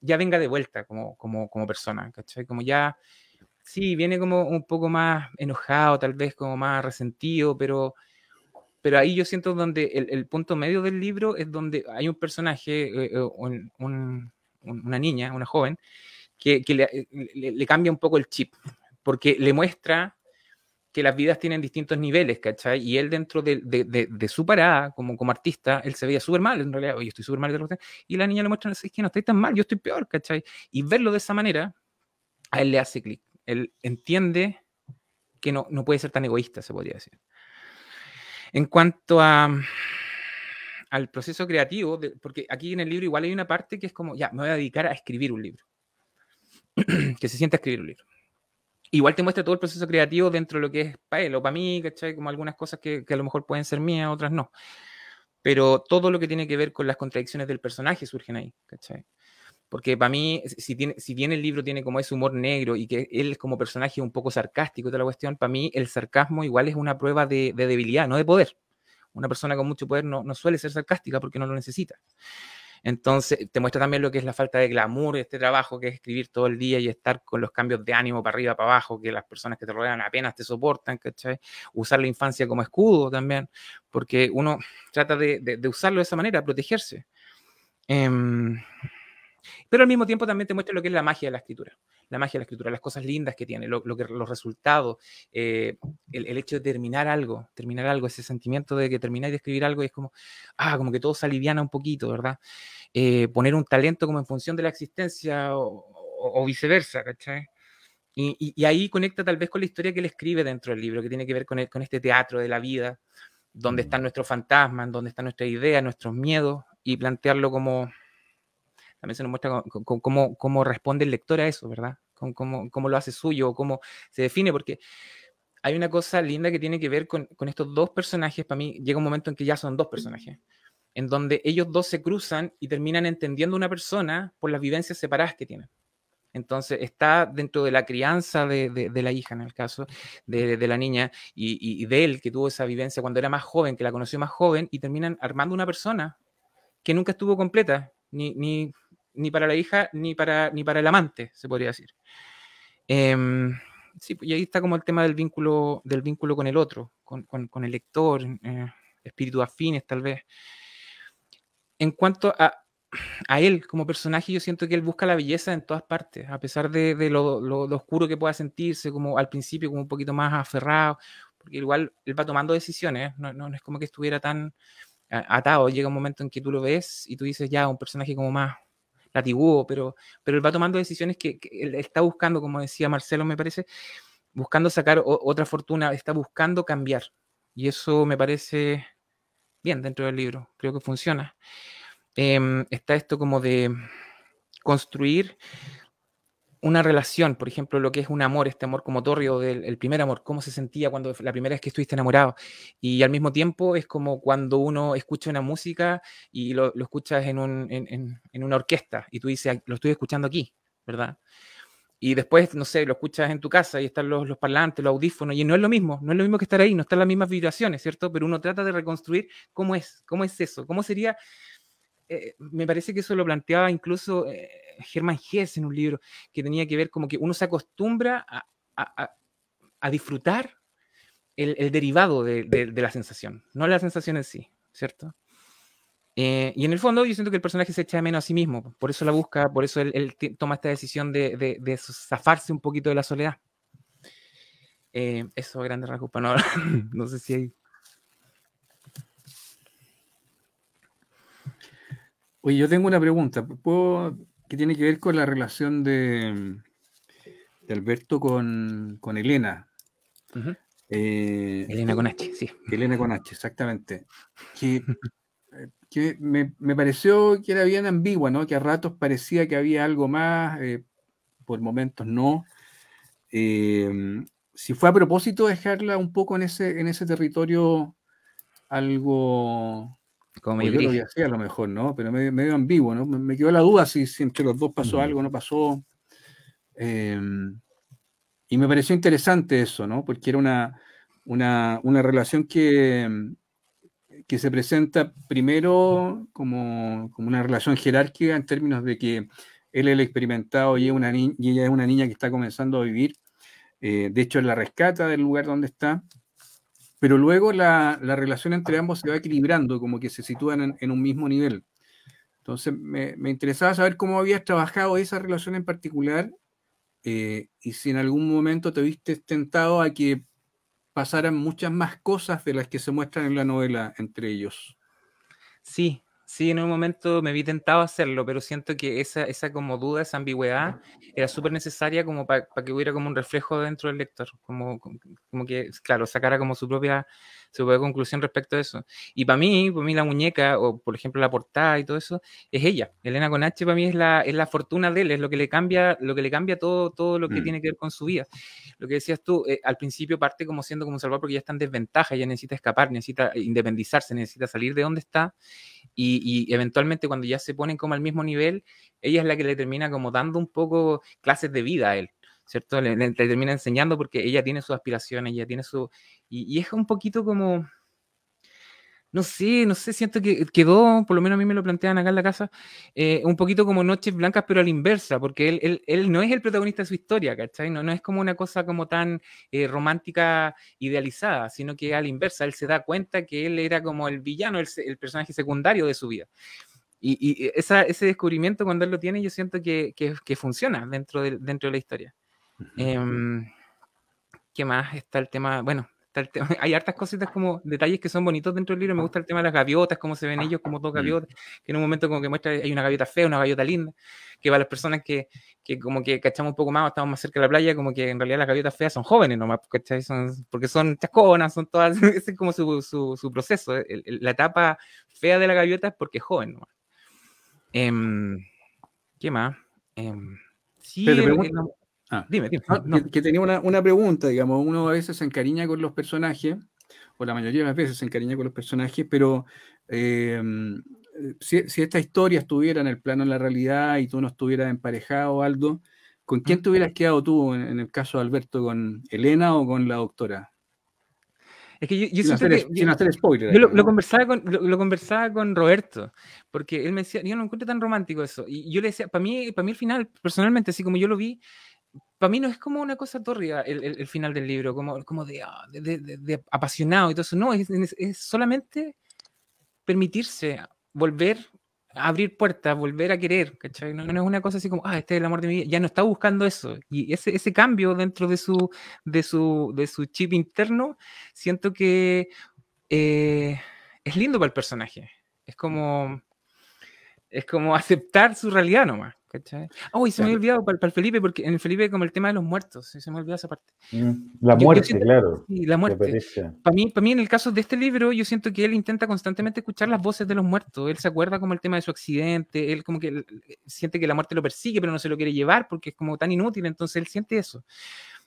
ya venga de vuelta como, como, como persona, ¿cachai? Como ya, sí, viene como un poco más enojado, tal vez como más resentido, pero pero ahí yo siento donde el, punto medio del libro es donde hay un personaje, eh, eh un, un, una niña, una joven, que, que le, le, cambia un poco el chip, porque le muestra que las vidas tienen distintos niveles, ¿cachai? Y él dentro de, de, de, de su parada, como, como artista, él se veía súper mal, en realidad, oye, estoy súper mal, y la niña le muestra, es que no estoy tan mal, yo estoy peor, ¿cachai? Y verlo de esa manera, a él le hace clic. Él entiende que no, no puede ser tan egoísta, se podría decir. En cuanto a, al proceso creativo, de, porque aquí en el libro igual hay una parte que es como, ya, me voy a dedicar a escribir un libro. que se sienta a escribir un libro. Igual te muestra todo el proceso creativo dentro de lo que es para él o para mí, ¿cachai? Como algunas cosas que, que a lo mejor pueden ser mías, otras no. Pero todo lo que tiene que ver con las contradicciones del personaje surgen ahí, ¿cachai? Porque para mí, si, tiene, si bien el libro tiene como ese humor negro y que él como personaje un poco sarcástico y toda la cuestión, para mí el sarcasmo igual es una prueba de, de debilidad, no de poder. Una persona con mucho poder no, no, suele ser sarcástica porque no lo necesita. Entonces, te muestra también lo que es la falta de glamour de este trabajo, que es escribir todo el día y estar con los cambios de ánimo para arriba, para abajo, que las personas que te rodean apenas te soportan, ¿cachai? Usar la infancia como escudo también, porque uno trata de, usarlo de esa manera, protegerse. Eh, pero al mismo tiempo también te muestra lo que es la magia de la escritura, la magia de la escritura, las cosas lindas que tiene, lo, lo que, los resultados, eh, el, el, hecho de terminar algo, terminar algo, ese sentimiento de que termináis de escribir algo y es como, ah, como que todo se aliviana un poquito, ¿verdad? Eh, poner un talento como en función de la existencia o, o, o viceversa, ¿cachai? Y, y, y, ahí conecta tal vez con la historia que él escribe dentro del libro, que tiene que ver con, el, con este teatro de la vida, donde están nuestros fantasmas, donde están nuestras ideas, nuestros miedos, y plantearlo como también se nos muestra cómo, cómo, responde el lector a eso, ¿verdad? Cómo, cómo, lo hace suyo, cómo se define, porque hay una cosa linda que tiene que ver con, con, estos dos personajes. Para mí llega un momento en que ya son dos personajes, en donde ellos dos se cruzan y terminan entendiendo una persona por las vivencias separadas que tienen. Entonces está dentro de la crianza de, de, de la hija, en el caso de, de la niña, y, y, de él que tuvo esa vivencia cuando era más joven, que la conoció más joven, y terminan armando una persona que nunca estuvo completa, ni, ni ni para la hija ni para, ni para el amante, se podría decir. Eh, sí, y ahí está como el tema del vínculo, del vínculo con el otro, con, con, con el lector, eh, espíritus afines tal vez. En cuanto a, a, él como personaje, yo siento que él busca la belleza en todas partes, a pesar de, de lo, lo, lo, oscuro que pueda sentirse, como al principio como un poquito más aferrado, porque igual él va tomando decisiones, no, no, no es como que estuviera tan atado, llega un momento en que tú lo ves y tú dices ya, un personaje como más latiguo, pero, pero él va tomando decisiones que, él está buscando, como decía Marcelo, me parece, buscando sacar otra fortuna, está buscando cambiar. Y eso me parece bien dentro del libro, creo que funciona. Eh, está esto como de construir una relación, por ejemplo, lo que es un amor, este amor como tórrido del el primer amor, cómo se sentía cuando la primera vez que estuviste enamorado. Y al mismo tiempo es como cuando uno escucha una música y lo, escuchas en, un, en, en, en, una orquesta y tú dices, lo estoy escuchando aquí, ¿verdad? Y después, no sé, lo escuchas en tu casa y están los, los parlantes, los audífonos, y no es lo mismo, no es lo mismo que estar ahí, no están las mismas vibraciones, ¿cierto? Pero uno trata de reconstruir cómo es, cómo es eso, cómo sería eh, me parece que eso lo planteaba incluso eh, Germán Hess en un libro que tenía que ver como que uno se acostumbra a, disfrutar el, derivado de, la sensación, no la sensación en sí, ¿cierto? Eh, y en el fondo yo siento que el personaje se echa de menos a sí mismo, por eso la busca, por eso él, toma esta decisión de, zafarse un poquito de la soledad. eso, grande rasgos, no, no sé si hay Oye, yo tengo una pregunta, ¿puedo, que tiene que ver con la relación de, de Alberto con, Elena. Eh, Elena con H, sí. Elena con H, exactamente. Que, que me, pareció que era bien ambigua, ¿no? Que a ratos parecía que había algo más, eh, por momentos no. Eh, si fue a propósito dejarla un poco en ese, en ese territorio algo como yo lo hacía a lo mejor, ¿no? Pero medio, medio ambiguo, ¿no? Me, quedó la duda si, entre los dos pasó algo, no pasó. Em, y me pareció interesante eso, ¿no? Porque era una, una, relación que, que se presenta primero como, una relación jerárquica en términos de que él es el experimentado y, una y ella es una niña que está comenzando a vivir. Eh, de hecho, él la rescata del lugar donde está pero luego la, relación entre ambos se va equilibrando, como que se sitúan en, un mismo nivel. Entonces, me, interesaba saber cómo habías trabajado esa relación en particular eh, y si en algún momento te viste tentado a que pasaran muchas más cosas de las que se muestran en la novela entre ellos. Sí, Sí, en un momento me vi tentado a hacerlo, pero siento que esa, esa como duda, esa ambigüedad, era súper necesaria como para que hubiera como un reflejo dentro del lector, como, como que, claro, sacara como su propia se puede conclusión respecto a eso. Y para mí, para mí la muñeca, o por ejemplo la portada y todo eso, es ella. Elena con H para mí es la, es la fortuna de él, es lo que le cambia, lo que le cambia todo, todo lo que mm. tiene que ver con su vida. Lo que decías tú, eh, al principio parte como siendo como un salvador porque ya está en desventaja, ya necesita escapar, necesita independizarse, necesita salir de donde está. Y, y eventualmente cuando ya se ponen como al mismo nivel, ella es la que le termina como dando un poco clases de vida a él. ¿cierto? Le, termina enseñando porque ella tiene sus aspiraciones, ella tiene su... Y, es un poquito como... No sé, no sé, siento que quedó, por lo menos a mí me lo plantean acá en la casa, eh, un poquito como Noches Blancas, pero a la inversa, porque él, él, no es el protagonista de su historia, ¿cachai? No, no es como una cosa como tan eh, romántica, idealizada, sino que a la inversa, él se da cuenta que él era como el villano, el, el personaje secundario de su vida. Y, y ese descubrimiento, cuando él lo tiene, yo siento que, que, que funciona dentro de, dentro de la historia. Em, ¿Qué más? Está el tema, bueno, hay hartas cositas como detalles que son bonitos dentro del libro. Me gusta el tema de las gaviotas, cómo se ven ellos como dos mm. gaviotas, que en un momento como que muestra hay una gaviota fea, una gaviota linda, que para las personas que, que como que cachamos un poco más, estamos más cerca de la playa, como que en realidad las gaviotas feas son jóvenes nomás, Son, porque son chasconas, son todas, ese es como su, su, su proceso. la etapa fea de la gaviota es porque es joven nomás. Em, ¿Qué más? Em, sí, Ah, dime, dime. Que, tenía una, pregunta, digamos, uno a veces se encariña con los personajes, o la mayoría de las veces se encariña con los personajes, pero em, si, esta historia estuviera en el plano de la realidad y tú no estuvieras emparejado o algo, ¿con quién te hubieras quedado tú en, el caso de Alberto? ¿Con Elena o con la doctora? Es que yo, yo sin, hacer, que, spoiler. Yo lo, conversaba con, lo, conversaba con Roberto, porque él me decía, yo no encuentro tan romántico eso. Y yo le decía, para mí, para mí el final, personalmente, así como yo lo vi, para mí no es como una cosa tórrida el, final del libro, como, como ah, de, apasionado y todo eso. No, es, solamente permitirse volver a abrir puertas, volver a querer, ¿cachai? No, es una cosa así como, ah, este es el amor de mi vida. Ya no está buscando eso. Y ese, ese cambio dentro de su, de, su, de su chip interno, siento que eh, es lindo para el personaje. Es como, es como aceptar su realidad nomás. ¿Cachai? Oh, y se me había olvidado para, el Felipe, porque en el Felipe como el tema de los muertos, se me olvidó esa parte. Mm, la muerte, claro. Sí, la muerte. Para mí, para mí, en el caso de este libro, yo siento que él intenta constantemente escuchar las voces de los muertos. Él se acuerda como el tema de su accidente, él como que siente que la muerte lo persigue, pero no se lo quiere llevar porque es como tan inútil, entonces él siente eso.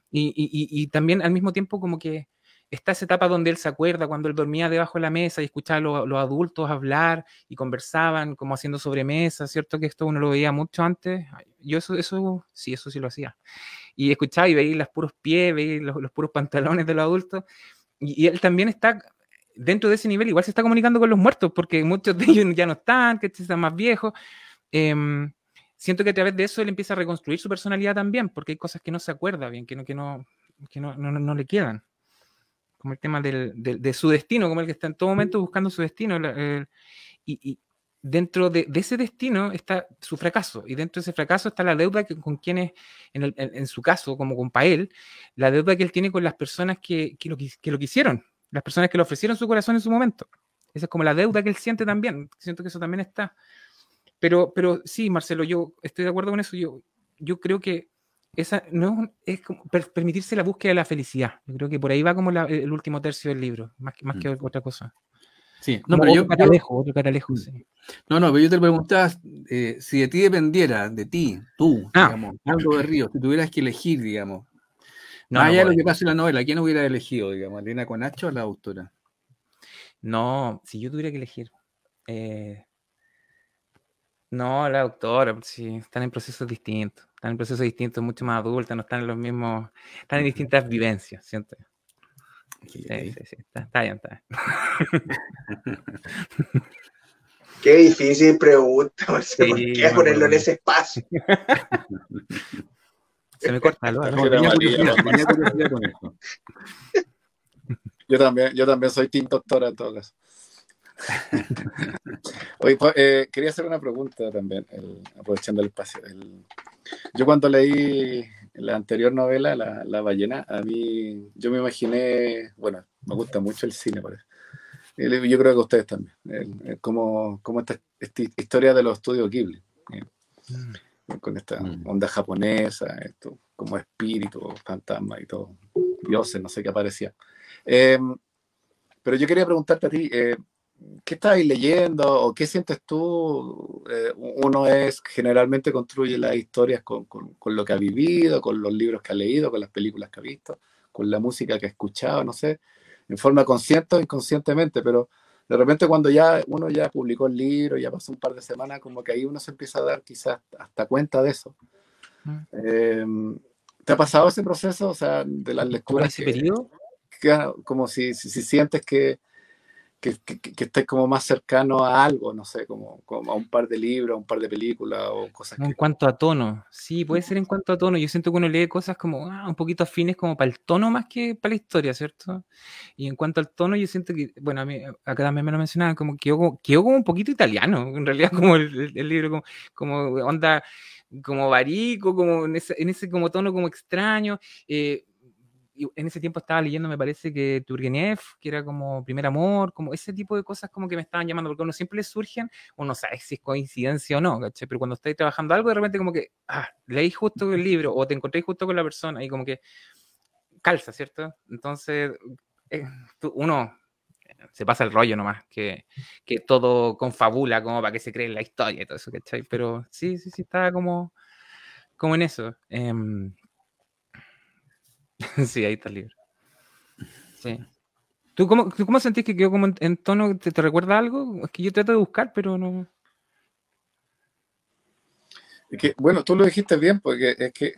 Y, y, y también al mismo tiempo como que está esa etapa donde él se acuerda cuando él dormía debajo de la mesa y escuchaba a los, adultos hablar y conversaban como haciendo sobremesa, ¿cierto? Que esto uno lo veía mucho antes. Yo eso, eso sí, eso sí lo hacía. Y escuchaba y veía los puros pies, veía los, puros pantalones de los adultos. Y, él también está dentro de ese nivel, igual se está comunicando con los muertos, porque muchos de ellos ya no están, que están más viejos. Em, siento que a través de eso él empieza a reconstruir su personalidad también, porque hay cosas que no se acuerda bien, que no, que no, que no, no, no le quedan como el tema del, de su destino, como el que está en todo momento buscando su destino. y, dentro de, ese destino está su fracaso, y dentro de ese fracaso está la deuda que, con quienes, en, en, su caso, como con Pael, la deuda que él tiene con las personas que, que, lo, que lo quisieron, las personas que le ofrecieron su corazón en su momento. Esa es como la deuda que él siente también. Siento que eso también está. Pero, pero sí, Marcelo, yo estoy de acuerdo con eso. Yo, yo creo que esa no es como permitirse la búsqueda de la felicidad. Yo creo que por ahí va como el último tercio del libro, más, más que mm. otra cosa. Sí, no, pero yo, mm. sí. No, no, pero yo te preguntaba eh, si de ti dependiera, de ti, tú, ah. digamos, algo de Río, si tuvieras que elegir, digamos. No, más allá de lo que pasa en la novela, ¿quién hubiera elegido, digamos, Elena Conacho o la autora? No, si yo tuviera que elegir. Eh, no, la autora, sí, están en procesos distintos están en procesos distintos, mucho más adultos, no están en los mismos, están en distintas vivencias, siento. Sí, sí, sí, está, bien, está bien. Qué difícil pregunta, sí, ¿por qué ponerlo en ese espacio? Se me corta el Yo también, yo también soy Team Doctora en todo caso. Oye, pues, eh, quería hacer una pregunta también, aprovechando el espacio. yo cuando leí la anterior novela, la, ballena, a mí, yo me imaginé, bueno, me gusta mucho el cine, parece. Yo creo que ustedes también. como, como esta, historia de los estudios Ghibli. Mm. Con esta mm. onda japonesa, esto, como espíritu, fantasma y todo. Dioses, no sé qué aparecía. Eh, pero yo quería preguntarte a ti, eh, ¿qué estáis leyendo o qué sientes tú? Eh, uno es, generalmente construye las historias con, con, con, lo que ha vivido, con los libros que ha leído, con las películas que ha visto, con la música que ha escuchado, no sé, en forma consciente o inconscientemente, pero de repente cuando ya uno ya publicó el libro, ya pasó un par de semanas, como que ahí uno se empieza a dar quizás hasta cuenta de eso. Em, ¿Te ha pasado ese proceso, o sea, de las lecturas? ese periodo? como si, si sientes que que, que, estés como más cercano a algo, no sé, como, como, a un par de libros, a un par de películas o cosas. En cuanto a tono, sí, puede ser en cuanto a tono. Yo siento que uno lee cosas como ah, un poquito afines como para el tono más que para la historia, ¿cierto? Y en cuanto al tono, yo siento que, bueno, a mí acá también me lo mencionaban, como que como, quedó como un poquito italiano, en realidad como el, el, libro, como, como onda como barico, como en ese, en ese como tono como extraño. Eh, en ese tiempo estaba leyendo, me parece que Turgenev, que era como primer amor, como ese tipo de cosas como que me estaban llamando, porque uno siempre le surgen, uno sabe si es coincidencia o no, ¿cachai? Pero cuando estáis trabajando algo, de repente como que, ah, leí justo el libro o te encontréis justo con la persona y como que calza, ¿cierto? Entonces, eh, uno se pasa el rollo nomás, que, que todo confabula como para que se cree en la historia y todo eso, ¿cachai? Pero sí, sí, sí, estaba como, como en eso. Eh, sí, ahí está el libro. Sí. ¿Tú cómo, ¿Tú cómo sentís que quedó como en, tono? ¿te, recuerda algo? Es que yo trato de buscar, pero no. Es que, bueno, tú lo dijiste bien, porque es que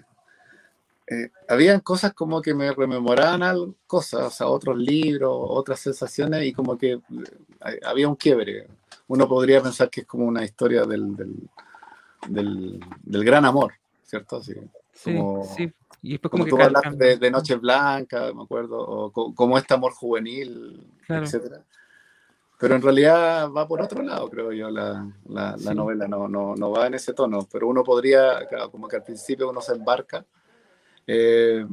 eh, habían cosas como que me rememoraban cosas, o sea, otros libros, otras sensaciones, y como que eh, había un quiebre. Uno podría pensar que es como una historia del, del, del, gran amor, ¿cierto? Así, como, sí, y después como, que tú hablas de, de, Noche Blanca, me acuerdo, o como este amor juvenil, etcétera. Pero en realidad va por otro lado, creo yo, la, la, novela, no, no, no, va en ese tono, pero uno podría, como que al principio uno se embarca. Eh,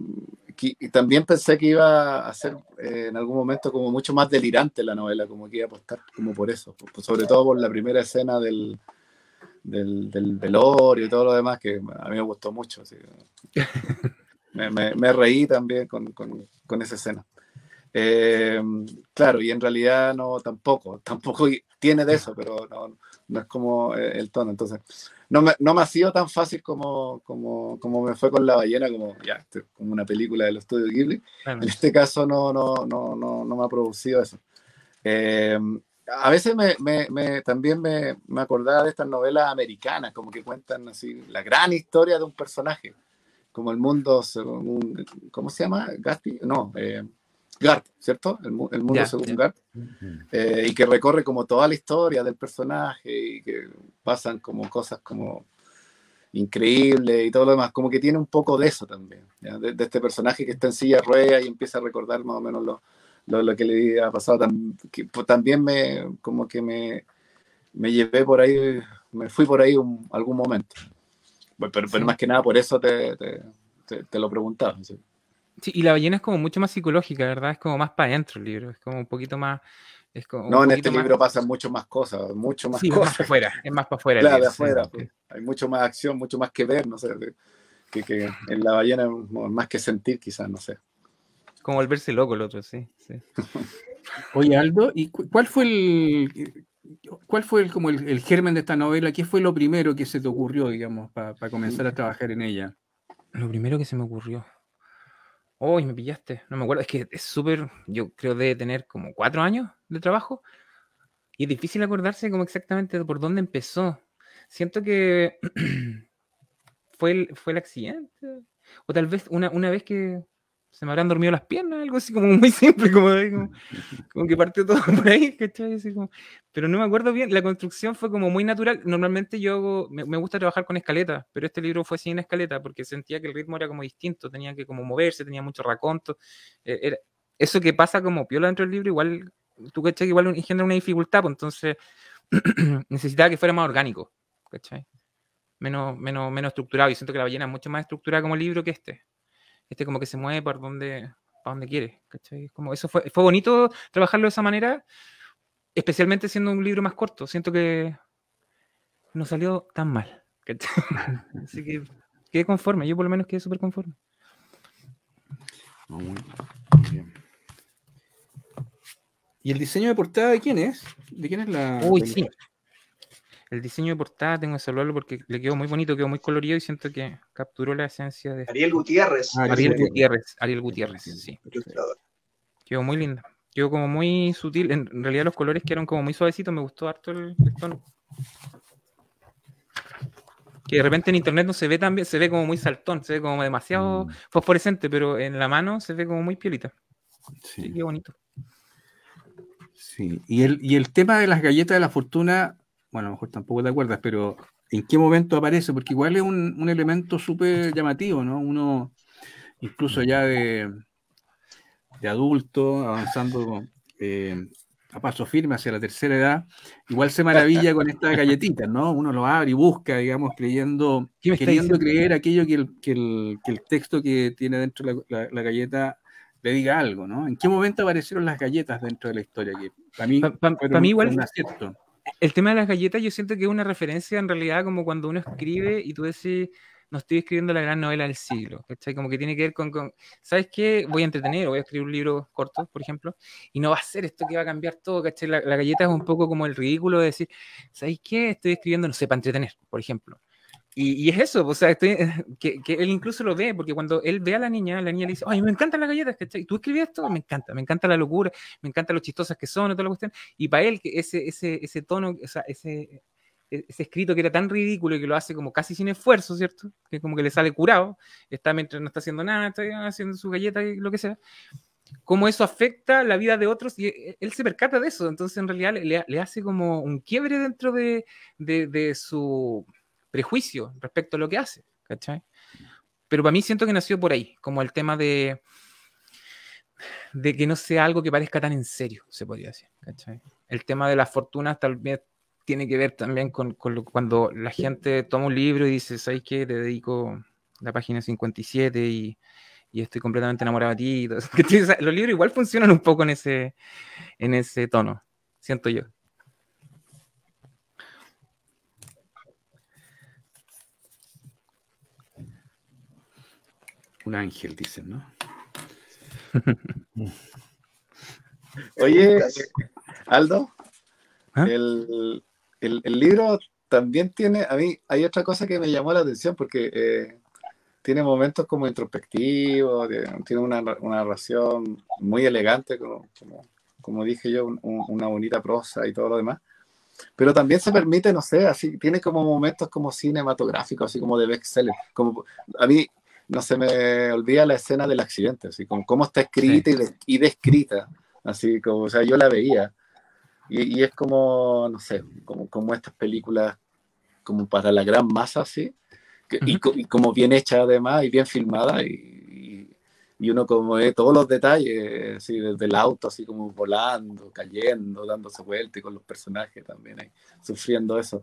y también pensé que iba a ser eh, en algún momento como mucho más delirante la novela, como que iba a apostar como por eso, sobre todo por la primera escena del, del, del, velorio y todo lo demás, que a mí me gustó mucho. me, me, reí también con, con, con, esa escena. Eh, claro, y en realidad no, tampoco, tampoco tiene de eso, pero no, no es como eh, el tono. Entonces, no me, no me ha sido tan fácil como, como, como me fue con La Ballena, como ya, como una película del estudio Ghibli. En este caso no, no, no, no, no me ha producido eso. Eh, a veces me, me, también me, me, acordaba de estas novelas americanas, como que cuentan así la gran historia de un personaje, como el mundo, ¿cómo se llama? Gatsby, no, eh, Gart, ¿cierto? El, mundo según Gart, eh, y que recorre como toda la historia del personaje y que pasan como cosas como increíbles y todo lo demás, como que tiene un poco de eso también, de, de, este personaje que está en silla de ruedas y empieza a recordar más o menos los lo, lo que le había pasado, que, pues, también me, como que me, me llevé por ahí, me fui por ahí un, algún momento. Pero, pero, más que nada por eso te, te, te, lo preguntaba. ¿sí? y la ballena es como mucho más psicológica, ¿verdad? Es como más para adentro el libro, es como un poquito más... Es como no, en este libro pasan mucho más cosas, mucho más cosas. Es más para afuera, es más para afuera. Claro, de afuera. Pues. hay mucho más acción, mucho más que ver, no sé, que, que en la ballena más que sentir quizás, no sé. Como volverse loco el otro, sí. Oye, Aldo, ¿y cuál fue el cuál fue el, como el, germen de esta novela? ¿Qué fue lo primero que se te ocurrió, digamos, para comenzar a trabajar en ella? Lo primero que se me ocurrió. Uy, me pillaste. No me acuerdo. Es que es súper. Yo creo de tener como cuatro años de trabajo. Y es difícil acordarse como exactamente por dónde empezó. Siento que fue el, fue el accidente. O tal vez una, una vez que se me habrán dormido las piernas, algo así como muy simple, como, como, que partió todo por ahí, ¿cachai? Así como, pero no me acuerdo bien, la construcción fue como muy natural. Normalmente yo me, me, gusta trabajar con escaleta, pero este libro fue sin escaleta porque sentía que el ritmo era como distinto, tenía que como moverse, tenía mucho raconto. Eh, era, eso que pasa como piola dentro del libro, igual, tú cachai, igual genera una dificultad, pues entonces necesitaba que fuera más orgánico, ¿cachai? Menos, menos, menos estructurado. Y siento que la ballena es mucho más estructurada como libro que este este como que se mueve por donde, para donde quiere, ¿cachai? Como eso fue, fue bonito trabajarlo de esa manera, especialmente siendo un libro más corto. Siento que no salió tan mal, Así que quedé conforme, yo por lo menos quedé súper conforme. Muy bien. ¿Y el diseño de portada de quién es? ¿De quién es la.? Uy, sí. El diseño de portada tengo que salvarlo porque le quedó muy bonito, quedó muy colorido y siento que capturó la esencia de. Ariel Gutiérrez. Ah, Ariel Gutiérrez, Ariel Gutiérrez, sí. Quedó muy linda. Quedó como muy sutil. En realidad los colores quedaron como muy suavecitos, me gustó harto el, tono. Que de repente en internet no se ve tan bien, se ve como muy saltón, se ve como demasiado mm. fosforescente, pero en la mano se ve como muy piolita. Sí, qué bonito. Sí, y el, y el tema de las galletas de la fortuna bueno, a lo mejor tampoco te acuerdas, pero ¿en qué momento aparece? Porque igual es un, elemento súper llamativo, ¿no? Uno, incluso ya de, de adulto, avanzando eh, a paso firme hacia la tercera edad, igual se maravilla con estas galletitas, ¿no? Uno lo abre y busca, digamos, creyendo, queriendo creer aquello que el, que, el, que el, texto que tiene dentro la, la, galleta le diga algo, ¿no? ¿En qué momento aparecieron las galletas dentro de la historia? Que para mí, para mí igual, el tema de las galletas yo siento que es una referencia en realidad como cuando uno escribe y tú decís, no estoy escribiendo la gran novela del siglo, ¿cachai? Como que tiene que ver con, ¿sabes qué? Voy a entretener, voy a escribir un libro corto, por ejemplo, y no va a ser esto que va a cambiar todo, ¿cachai? La, la galleta es un poco como el ridículo de decir, ¿sabes qué? Estoy escribiendo, no sé, para entretener, por ejemplo. Y, es eso, o sea, estoy, que, él incluso lo ve, porque cuando él ve a la niña, la niña le dice, ay, me encantan las galletas, ¿cachai? ¿Tú escribí esto? Me encanta, me encanta la locura, me encanta lo chistosas que son, y toda la cuestión. Y para él, que ese, ese, ese tono, o sea, ese, e, ese escrito que era tan ridículo y que lo hace como casi sin esfuerzo, ¿cierto? Que como que le sale curado, está mientras no está haciendo nada, está haciendo su galleta y lo que sea. Cómo eso afecta la vida de otros y e, él se percata de eso, entonces en realidad le, le hace como un quiebre dentro de, de, de su prejuicio respecto a lo que hace, ¿cachai? Pero para mí siento que nació por ahí, como el tema de, de que no sea algo que parezca tan en serio, se podría decir, ¿cachai? El tema de las fortunas tal vez tiene que ver también con, cuando la gente toma un libro y dice, ¿sabes qué? Te dedico la página 57 y, y estoy completamente enamorado de ti. Los libros igual funcionan un poco en ese, en ese tono, siento yo. Un ángel, dicen, ¿no? Oye, Aldo, ¿Ah? el, libro también tiene, a mí hay otra cosa que me llamó la atención porque eh, tiene momentos como introspectivos, tiene una, narración muy elegante, como, como, dije yo, una bonita prosa y todo lo demás. Pero también se permite, no sé, así, tiene como momentos como cinematográficos, así como de bestseller. Como, a mí no se me olvida la escena del accidente, así como cómo está escrita y, descrita, así como, o sea, yo la veía. Y, es como, no sé, como, como estas películas como para la gran masa, así, y, como bien hecha además y bien filmada y, y, uno como ve todos los detalles, así desde el auto, así como volando, cayendo, dándose vuelta y con los personajes también ahí, sufriendo eso.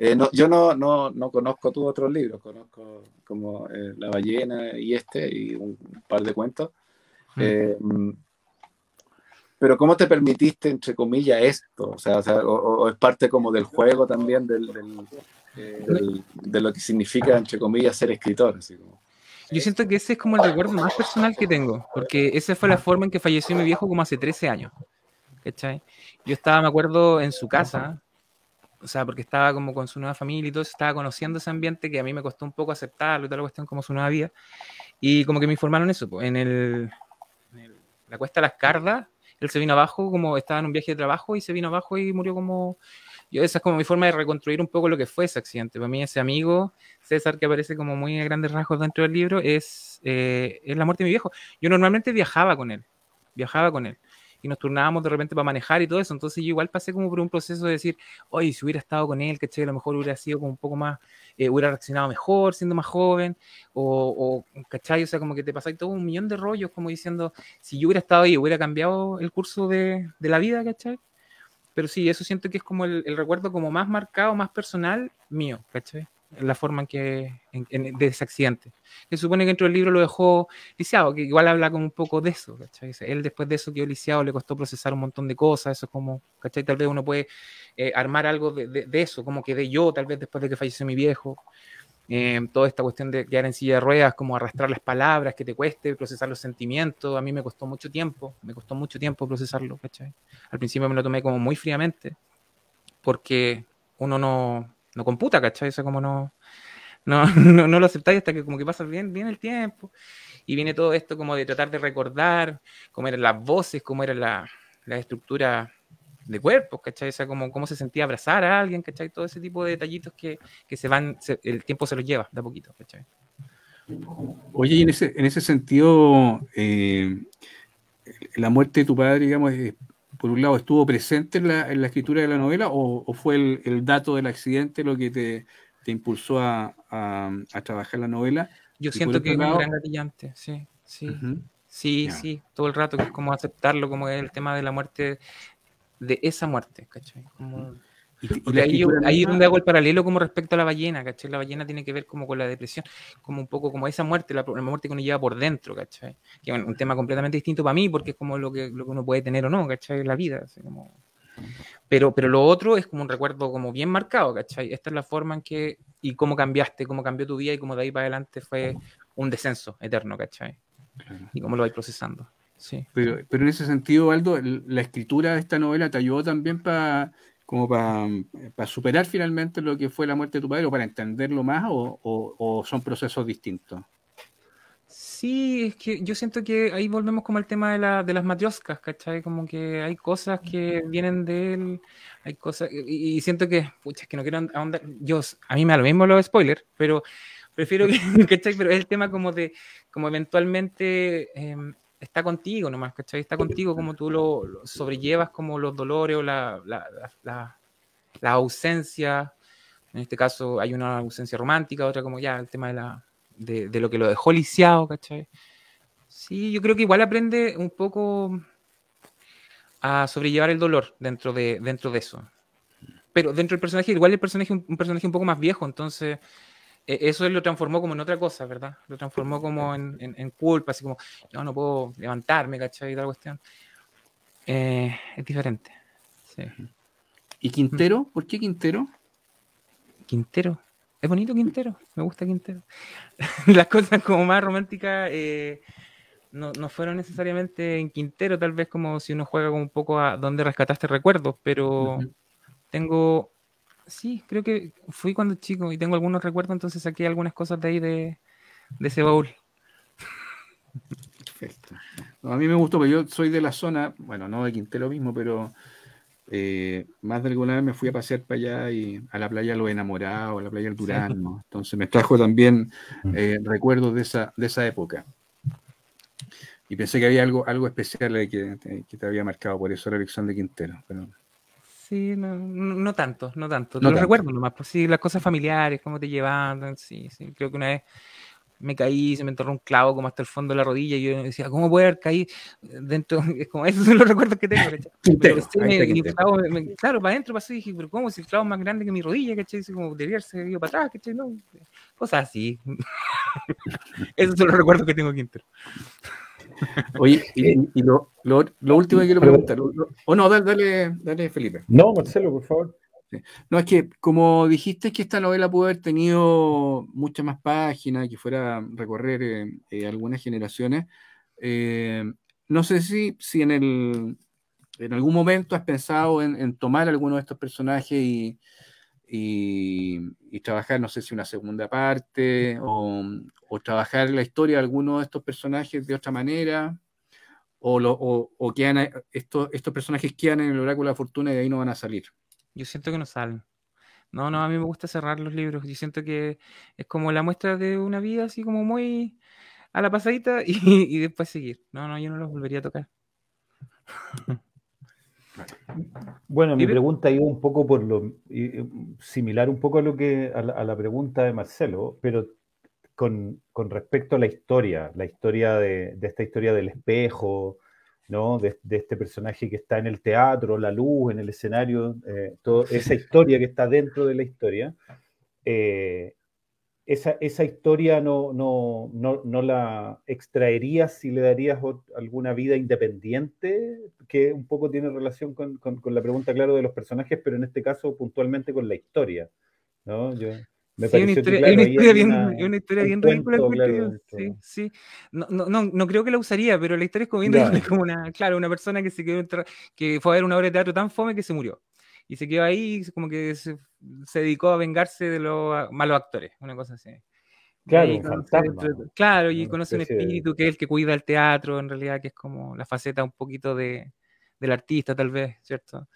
Eh, no, yo no, no, no, conozco tus otros libros, conozco como eh, La ballena y este y un par de cuentos. Eh, pero ¿cómo te permitiste, entre comillas, esto? O sea, o, es parte como del juego también, del, de lo que significa, entre comillas, ser escritor. Así como. Yo siento que ese es como el recuerdo más personal que tengo, porque esa fue la forma en que falleció mi viejo como hace 13 años. ¿cachai? Yo estaba, me acuerdo, en su casa, o sea, porque estaba como con su nueva familia y todo, estaba conociendo ese ambiente que a mí me costó un poco aceptarlo y toda la cuestión como su nueva vida. Y como que me informaron eso, en, el, en la cuesta Las Cardas, él se vino abajo, como estaba en un viaje de trabajo y se vino abajo y murió como yo esa es como mi forma de reconstruir un poco lo que fue ese accidente. Para mí ese amigo, César, que aparece como muy a grandes rasgos dentro del libro, es, eh, es la muerte de mi viejo. Yo normalmente viajaba con él, viajaba con él. Y nos turnábamos de repente para manejar y todo eso. Entonces yo igual pasé como por un proceso de decir, oye, si hubiera estado con él, que a lo mejor hubiera sido como un poco más, eh, hubiera reaccionado mejor siendo más joven, o, o ¿cachai? O sea, como que te pasáis todo un millón de rollos como diciendo, si yo hubiera estado ahí, hubiera cambiado el curso de, de la vida, ¿cachai? Pero sí, eso siento que es como el, recuerdo como más marcado, más personal mío, ¿cachai? La forma en que, de ese accidente. Se supone que dentro del libro lo dejó lisiado, que igual habla como un poco de eso, ¿cachai? Él después de eso quedó lisiado, le costó procesar un montón de cosas, eso es como, ¿cachai? Tal vez uno puede eh, armar algo de, de, eso, como que de yo, tal vez después de que falleció mi viejo, eh, toda esta cuestión de quedar en silla de ruedas, como arrastrar las palabras, que te cueste procesar los sentimientos, a mí me costó mucho tiempo, me costó mucho tiempo procesarlo, ¿cachai? Al principio me lo tomé como muy fríamente, porque uno no, no computa, ¿cachai? O sea, como no, no, no, lo aceptáis hasta que como que pasa bien, bien el tiempo, y viene todo esto como de tratar de recordar cómo eran las voces, cómo era la, la estructura de cuerpos, ¿cachai? O sea, como cómo se sentía abrazar a alguien, ¿cachai? Todo ese tipo de detallitos que, que se van, el tiempo se los lleva de a poquito, ¿cachai? Oye, y en ese, en ese sentido, eh, la muerte de tu padre, digamos, por un lado, ¿estuvo presente en la, en la escritura de la novela o, fue el, el, dato del accidente lo que te, te impulsó a, a, a, trabajar la novela? Yo siento que es un gran gatillante, sí, sí. Sí, sí, todo el rato, que es como aceptarlo, como el tema de la muerte de esa muerte, ¿cachai? Y, ahí, ahí, es donde hago el paralelo como respecto a la ballena, ¿cachai? La ballena tiene que ver como con la depresión, como un poco como esa muerte, la, muerte que uno lleva por dentro, ¿cachai? Que es un tema completamente distinto para mí porque es como lo que, lo que uno puede tener o no, ¿cachai? La vida, como... Pero, pero lo otro es como un recuerdo como bien marcado, ¿cachai? Esta es la forma en que, y cómo cambiaste, cómo cambió tu vida y cómo de ahí para adelante fue un descenso eterno, ¿cachai? Y cómo lo vais procesando. Pero, pero en ese sentido, Aldo, la escritura de esta novela te ayudó también para como para superar finalmente lo que fue la muerte de tu padre o para entenderlo más o, son procesos distintos? Sí, es que yo siento que ahí volvemos como al tema de, la, de las matrioscas, ¿cachai? Como que hay cosas que vienen de él, hay cosas, y, siento que, pucha, es que no quiero ahondar, yo, a mí me da lo mismo los spoilers, pero prefiero que, ¿cachai? Pero es el tema como de, como eventualmente em, está contigo nomás, ¿cachai? Está contigo como tú lo, sobrellevas como los dolores o la, la, la, ausencia. En este caso hay una ausencia romántica, otra como ya el tema de, la, de, de lo que lo dejó lisiado, ¿cachai? Sí, yo creo que igual aprende un poco a sobrellevar el dolor dentro de, dentro de eso. Pero dentro del personaje, igual el personaje un personaje un poco más viejo, entonces eso lo transformó como en otra cosa, ¿verdad? Lo transformó como en, en, culpa, así como, yo no puedo levantarme, ¿cachai? Y tal cuestión. Eh, es diferente. Sí. ¿Y Quintero? ¿Por qué Quintero? Quintero. Es bonito Quintero, me gusta Quintero. Las cosas como más románticas, eh, no, no, fueron necesariamente en Quintero, tal vez como si uno juega como un poco a donde rescataste recuerdos, pero tengo, sí, creo que fui cuando chico y tengo algunos recuerdos, entonces saqué algunas cosas de ahí de, de ese baúl. Perfecto. a mí me gustó, porque yo soy de la zona, bueno, no de Quintero mismo, pero eh, más de alguna vez me fui a pasear para allá y a la playa Lo Enamorado, a la playa El Durán, entonces me trajo también eh, recuerdos de esa, de esa época. Y pensé que había algo, algo especial que, que te había marcado, por eso la elección de Quintero. Pero... Sí, no, no, tanto, no tanto. No lo recuerdo nomás, pues sí, las cosas familiares, cómo te llevan, sí, sí. Creo que una vez me caí, se me enterró un clavo como hasta el fondo de la rodilla y yo decía, ¿cómo puede haber caído dentro? Es como, esos son los recuerdos que tengo, Pero sí, me, clavo, claro, para adentro pasó y dije, pero ¿cómo? Si el clavo es más grande que mi rodilla, ¿cachai? Como debería haberse ido para atrás, ¿cachai? No, cosas así. esos son los recuerdos que tengo, Quinter. Oye, y, lo, lo, lo, último que quiero preguntar, o no, dale, dale, Felipe. No, Marcelo, por favor. No, es que como dijiste que esta novela pudo haber tenido muchas más páginas, que fuera a recorrer eh, eh, algunas generaciones, eh, no sé si, si en, el, en algún momento has pensado en, tomar alguno de estos personajes y, y, trabajar, no sé si una segunda parte o, o, trabajar la historia de alguno de estos personajes de otra manera. O, lo, o, o quedan, estos, estos personajes quedan en el oráculo de la fortuna y de ahí no van a salir. Yo siento que no salen. No, no, a mí me gusta cerrar los libros. Yo siento que es como la muestra de una vida así como muy a la pasadita y, después seguir. No, no, yo no los volvería a tocar. Bueno, mi pregunta iba un poco por lo similar un poco a lo que a la, pregunta de Marcelo, pero con, respecto a la historia, la historia de, de, esta historia del espejo, ¿no? De, este personaje que está en el teatro, la luz, en el escenario, eh, toda esa historia que está dentro de la historia, eh, esa, esa, historia no, no, no, no, la extraerías si le darías alguna vida independiente, que un poco tiene relación con, con, con, la pregunta, claro, de los personajes, pero en este caso puntualmente con la historia. ¿no? Yo, sí, una historia, una historia bien, una, historia bien ridícula. sí, sí. No, no, no, creo que la usaría, pero la historia es como bien como una, claro, una persona que se quedó que fue a ver una obra de teatro tan fome que se murió. Y se quedó ahí, como que se, se dedicó a vengarse de los malos actores, una cosa así. Claro, y conoce, claro, y conoce un espíritu que es el que cuida el teatro, en realidad, que es como la faceta un poquito de, del artista, tal vez, ¿cierto?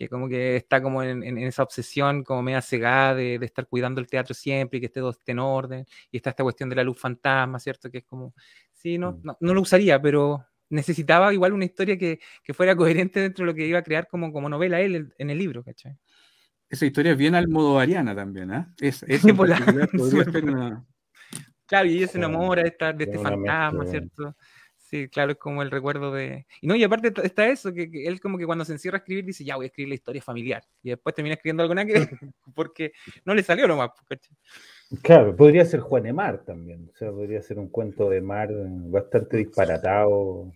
que como que está como en, esa obsesión como media cegada de, estar cuidando el teatro siempre y que esté esté en orden, y está esta cuestión de la luz fantasma, ¿cierto? Que es como, sí, no, mm. no, lo usaría, pero necesitaba igual una historia que, fuera coherente dentro de lo que iba a crear como, como novela él en el libro, ¿cachai? Esa historia es bien Ariana también, ¿eh? Es, es Claro, y ella se enamora de, esta, de este fantasma, ¿cierto? Sí, claro, es como el recuerdo de... Y no, y aparte está eso, que, él como que cuando se encierra a escribir dice, ya voy a escribir la historia familiar. Y después termina escribiendo algo que porque no le salió nomás. Claro, podría ser Juan de Mar también. O sea, podría ser un cuento de mar bastante disparatado,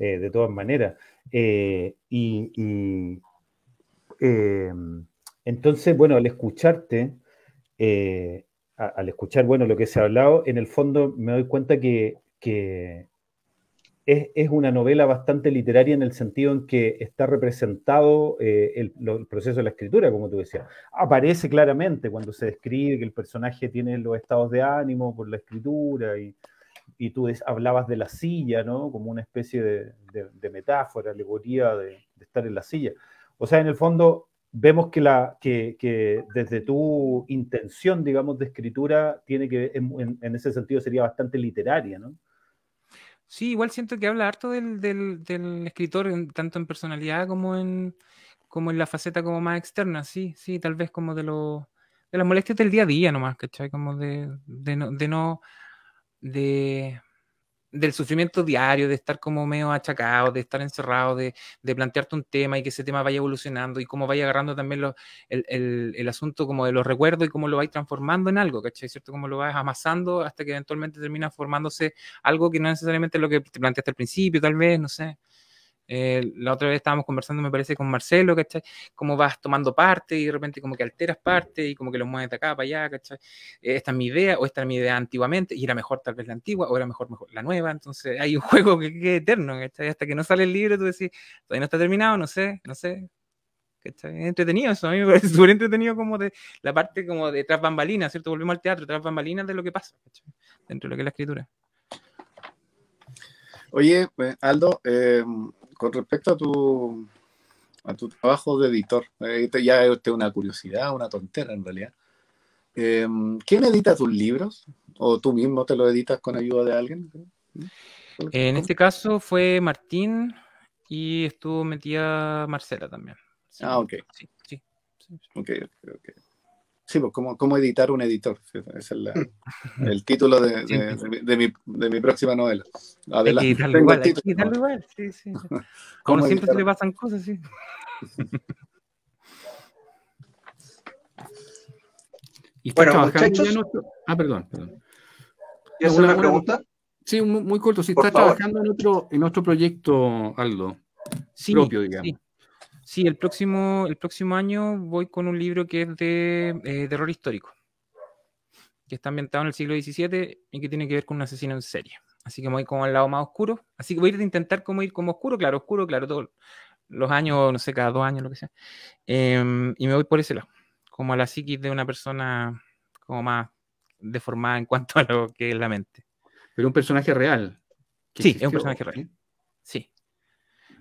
eh, de todas maneras. Eh, y, eh, entonces, bueno, al escucharte, al escuchar, bueno, lo que se ha hablado, en el fondo me doy cuenta que, que es, una novela bastante literaria en el sentido en que está representado eh, el, proceso de la escritura, como tú decías. Aparece claramente cuando se describe que el personaje tiene los estados de ánimo por la escritura y, tú hablabas de la silla, ¿no? Como una especie de, metáfora, alegoría de, estar en la silla. O sea, en el fondo vemos que, la, que, desde tu intención, digamos, de escritura, tiene que, en ese sentido, sería bastante literaria, ¿no? Sí, igual siento que habla harto del, del, escritor, tanto en personalidad como en, como en la faceta como más externa, sí, sí, tal vez como de lo, de las molestias del día a día nomás, ¿cachai? Como de, de no, de no, de del sufrimiento diario, de estar como medio achacado, de estar encerrado, de, de, plantearte un tema y que ese tema vaya evolucionando y cómo vaya agarrando también el, el, asunto como de los recuerdos y cómo lo vais transformando en algo, ¿cachai? ¿Cierto? Cómo lo vas amasando hasta que eventualmente termina formándose algo que no necesariamente es lo que te planteaste al principio, tal vez, no sé. Eh, la otra vez estábamos conversando, me parece, con Marcelo, ¿cachai? Cómo vas tomando parte y de repente como que alteras parte y como que lo mueves de acá para allá, ¿cachai? Eh, esta es mi idea o esta es mi idea antiguamente y era mejor tal vez la antigua o era mejor, mejor la nueva. Entonces hay un juego que, es eterno, ¿cachai? Hasta que no sale el libro tú decís, todavía no está terminado, no sé, no sé. ¿cachai? Es entretenido eso, a mí me parece súper entretenido como de la parte como de tras bambalinas, ¿cierto? Volvemos al teatro, tras bambalinas de lo que pasa, ¿cachai? Dentro de lo que es la escritura. Oye, pues, Aldo, eh, con respecto a tu, a tu trabajo de editor, eh, ya es una curiosidad, una tontera en realidad. Eh, ¿Quién edita tus libros? ¿O tú mismo te lo editas con ayuda de alguien? En este caso fue Martín y estuvo metida Marcela también. ah, ok. Sí, sí. Ok, ok, Sí, pues ¿cómo, editar un editor. Ese es el título de, de, mi, de, mi, próxima novela. Adelante. Hay que editarlo igual, hay que editarlo igual, sí, sí. Como siempre se le pasan cosas, sí. y bueno, muchachos... Ah, perdón, perdón. ¿Y hacer una, pregunta? Sí, muy, corto. Si está trabajando en otro, en otro proyecto, Aldo, sí, propio, digamos. Sí. Sí, el próximo, el próximo año voy con un libro que es de eh, terror histórico, que está ambientado en el siglo XVII y que tiene que ver con un asesino en serie. Así que voy como al lado más oscuro. Así que voy a intentar como ir como oscuro, claro, oscuro, claro, todos los años, no sé, cada dos años, lo que sea. Em, y me voy por ese lado, como a la psiquis de una persona como más deformada en cuanto a lo que es la mente. Pero un personaje real. Sí, es un personaje real. Sí.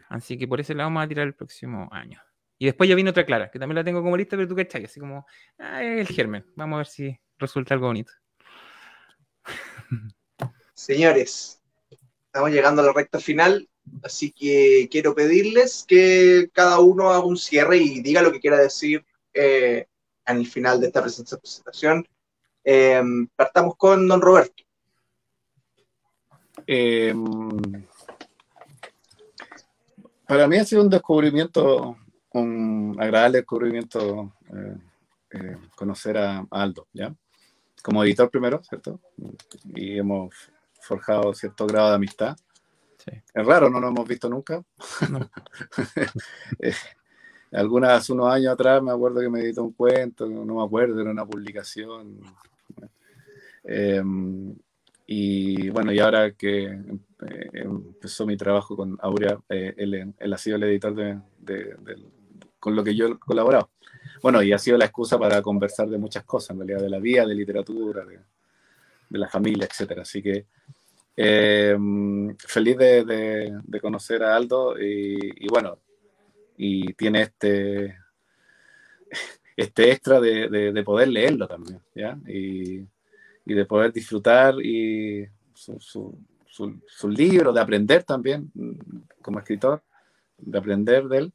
Así que por ese lado vamos a tirar el próximo año. Y después ya viene otra clara, que también la tengo como lista, pero tú cachai, así como, ah, el germen. Vamos a ver si resulta algo bonito. Señores, estamos llegando a la recta final, así que quiero pedirles que cada uno haga un cierre y diga lo que quiera decir eh, en el final de esta presentación. Eh, partamos con don Roberto. Eh, para mí ha sido un descubrimiento, un agradable descubrimiento eh, eh, conocer a, Aldo, ¿ya? Como editor primero, ¿cierto? Y hemos forjado cierto grado de amistad. Sí. Es raro, no nos hemos visto nunca. Eh, algunas, hace unos años atrás me acuerdo que me editó un cuento, no me acuerdo, era una publicación. Y bueno, y ahora que eh, empezó mi trabajo con Aurea, eh, él, ha sido el editor de, con lo que yo he colaborado. Bueno, y ha sido la excusa para conversar de muchas cosas, en realidad, de la vida, de literatura, de, la familia, etc. Así que eh, feliz de, conocer a Aldo y, bueno, y tiene este, este extra de, poder leerlo también, ¿ya? Y, de poder disfrutar y su, su, libro, de aprender también mm, como escritor, de aprender de él.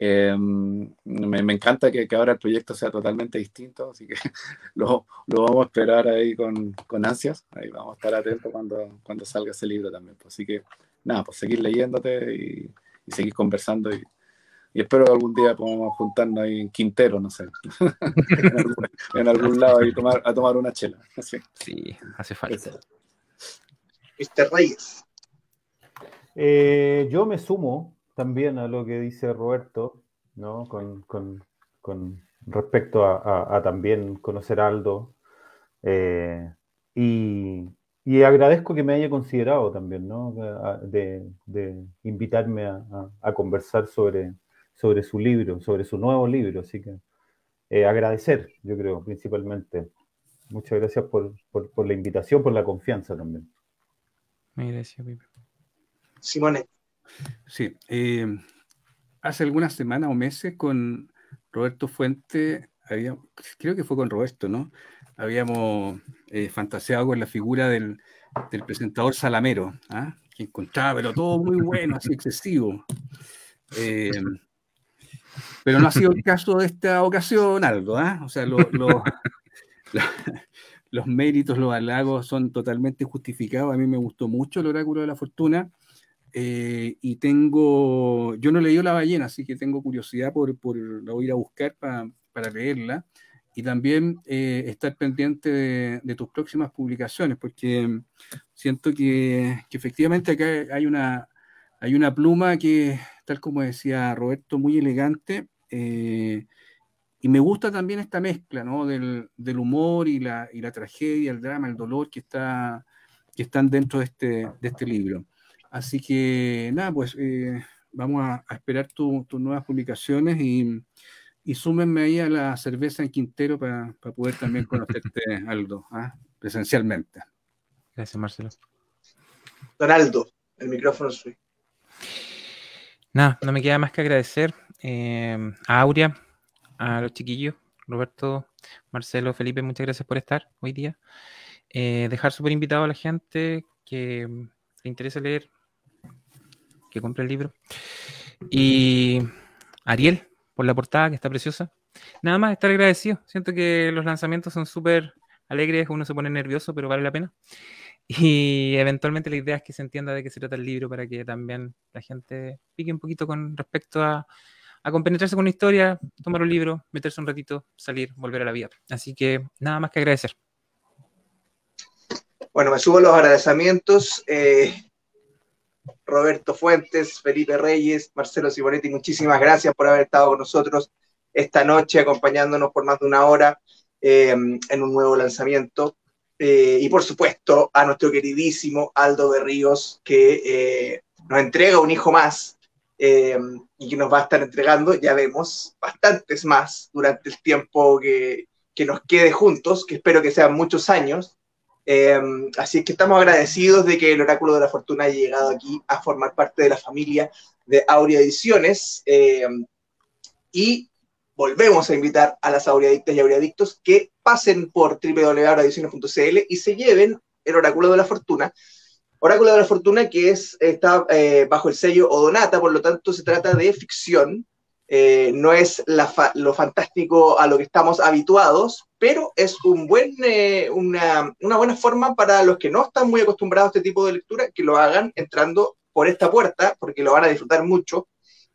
Em, me, encanta que, que, ahora el proyecto sea totalmente distinto, así que lo, lo vamos a esperar ahí con, con, ansias. Ahí vamos a estar atentos cuando, cuando salga ese libro también. Pues, así que nada, pues seguir leyéndote y, y seguir conversando y, y, espero que algún día podamos juntarnos ahí en Quintero, no sé, en, algún, lado y tomar, a tomar una chela. Sí, hace falta. Mr. Reyes. Eh, yo me sumo también a lo que dice Roberto, ¿no? Con, respecto a, también conocer a Aldo. Eh, y, agradezco que me haya considerado también, ¿no? De, invitarme a, conversar sobre, sobre su libro, sobre su nuevo libro. Así que eh, agradecer, yo creo, principalmente. Muchas gracias por, por la invitación, por la confianza también. Gracias, Pipe. Simone. Sí, eh, hace algunas semanas o meses con Roberto Fuente, había, creo que fue con Roberto, ¿no? Habíamos eh, fantaseado con la figura del, presentador Salamero, ¿ah? que encontraba, pero todo muy bueno, así excesivo. Eh, pero no ha sido el caso de esta ocasión, algo, ¿ah? O sea, lo, los méritos, los halagos son totalmente justificados. A mí me gustó mucho el oráculo de la fortuna. Eh, y tengo, yo no leí La ballena, así que tengo curiosidad por, por la voy a ir a buscar para leerla y también eh, estar pendiente de, tus próximas publicaciones, porque siento que, efectivamente acá hay una, Hay una pluma que, tal como decía Roberto, muy elegante. Eh, y me gusta también esta mezcla ¿no? del, humor y la, y la, tragedia, el drama, el dolor que, está, que están dentro de este, de este libro. Así que nada, pues eh, vamos a, esperar tus nuevas publicaciones y, y, súmenme ahí a la cerveza en Quintero para, poder también conocerte, Aldo, ¿ah? presencialmente. Gracias, Marcelo. Donaldo, el micrófono es suyo. Nada, no me queda más que agradecer eh, a Aurea, a los chiquillos, Roberto, Marcelo, Felipe, muchas gracias por estar hoy día. Eh, dejar súper invitado a la gente que le interese leer, que compre el libro. Y Ariel, por la portada, que está preciosa. Nada más estar agradecido. Siento que los lanzamientos son súper alegres, uno se pone nervioso, pero vale la pena. Y eventualmente la idea es que se entienda de qué se trata el libro para que también la gente pique un poquito con respecto a, a compenetrarse con una historia, tomar un libro, meterse un ratito, salir, volver a la vida. Así que nada más que agradecer. Bueno, me subo los agradecimientos. Eh, Roberto Fuentes, Felipe Reyes, Marcelo Simonetti, muchísimas gracias por haber estado con nosotros esta noche, acompañándonos por más de una hora eh, en un nuevo lanzamiento. Eh, y por supuesto a nuestro queridísimo Aldo Berríos, que eh, nos entrega un hijo más y que nos va a estar entregando, ya vemos, bastantes más durante el tiempo que, que nos quede juntos, que espero que sean muchos años. así que estamos agradecidos de que el Oráculo de la Fortuna haya llegado aquí a formar parte de la familia de Aurea Ediciones. y volvemos a invitar a las aureadictas y aureadictos que pasen por www.aureadiciones.cl y se lleven el Oráculo de la Fortuna. Oráculo de la Fortuna que es, está eh, bajo el sello Odonata, por lo tanto se trata de ficción, eh, no es lo fantástico a lo que estamos habituados, pero es un buen, eh, una, una, buena forma para los que no están muy acostumbrados a este tipo de lectura, que lo hagan entrando por esta puerta, porque lo van a disfrutar mucho.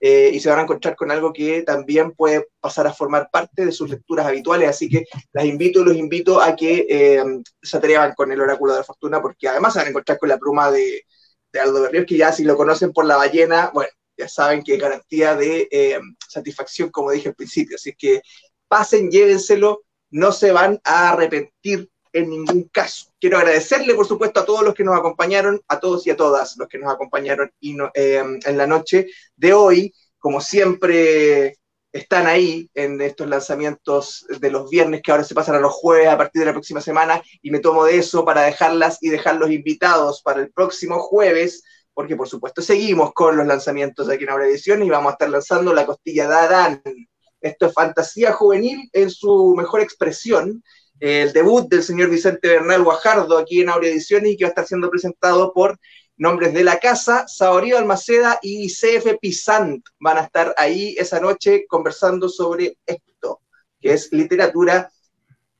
Eh, y se van a encontrar con algo que también puede pasar a formar parte de sus lecturas habituales. Así que las invito y los invito a que eh, se atrevan con el oráculo de la fortuna, porque además se van a encontrar con la pluma de, de Aldo Berríos, que ya si lo conocen por la ballena, bueno, ya saben que es garantía de eh, satisfacción, como dije al principio. Así que pasen, llévenselo, no se van a arrepentir en ningún caso. Quiero agradecerle, por supuesto, a todos los que nos acompañaron, a todos y a todas los que nos acompañaron y em, en la noche de hoy. Como siempre, están ahí en estos lanzamientos de los viernes que ahora se pasan a los jueves a partir de la próxima semana y me tomo de eso para dejarlas y dejarlos invitados para el próximo jueves, porque por supuesto seguimos con los lanzamientos aquí en Aura Ediciones y vamos a estar lanzando La Costilla de Adán. Esto es fantasía juvenil en su mejor expresión el debut del señor Vicente Bernal Guajardo aquí en Aurea Ediciones y que va a estar siendo presentado por nombres de la casa, Saborío Almaceda y CF Pisant van a estar ahí esa noche conversando sobre esto, que es literatura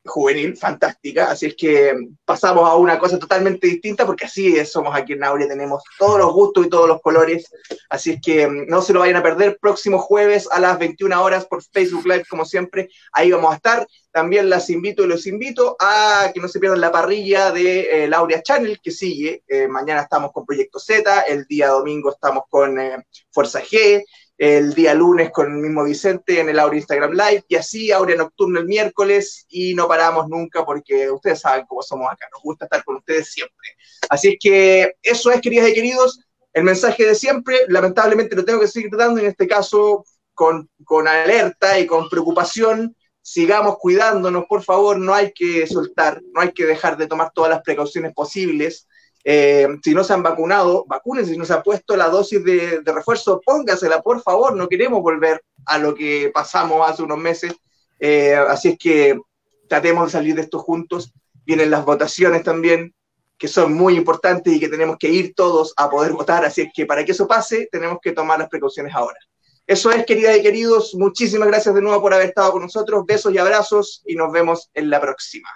juvenil fantástica, así es que pasamos a una cosa totalmente distinta porque así es, somos aquí en Aurea, tenemos todos los gustos y todos los colores, así es que mm, no se lo vayan a perder, próximo jueves a las 21 horas por Facebook Live, como siempre, ahí vamos a estar, también las invito y los invito a que no se pierdan la parrilla de eh, Laurea Channel que sigue, eh, mañana estamos con Proyecto Z, el día domingo estamos con eh, Fuerza G, el día lunes con el mismo Vicente en el Aurea Instagram Live y así Aurea Nocturno el miércoles y no paramos nunca porque ustedes saben cómo somos acá, nos gusta estar con ustedes siempre. Así es que eso es, queridas y queridos, el mensaje de siempre, lamentablemente lo tengo que seguir dando en este caso con, con alerta y con preocupación, sigamos cuidándonos, por favor, no hay que soltar, no hay que dejar de tomar todas las precauciones posibles eh, si no se han vacunado, vacúnense. Si no se ha puesto la dosis de, refuerzo, póngasela, por favor. No queremos volver a lo que pasamos hace unos meses. Eh, así es que tratemos de salir de esto juntos. Vienen las votaciones también, que son muy importantes y que tenemos que ir todos a poder votar. Así es que para que eso pase, tenemos que tomar las precauciones ahora. Eso es, queridas y queridos. Muchísimas gracias de nuevo por haber estado con nosotros. Besos y abrazos y nos vemos en la próxima.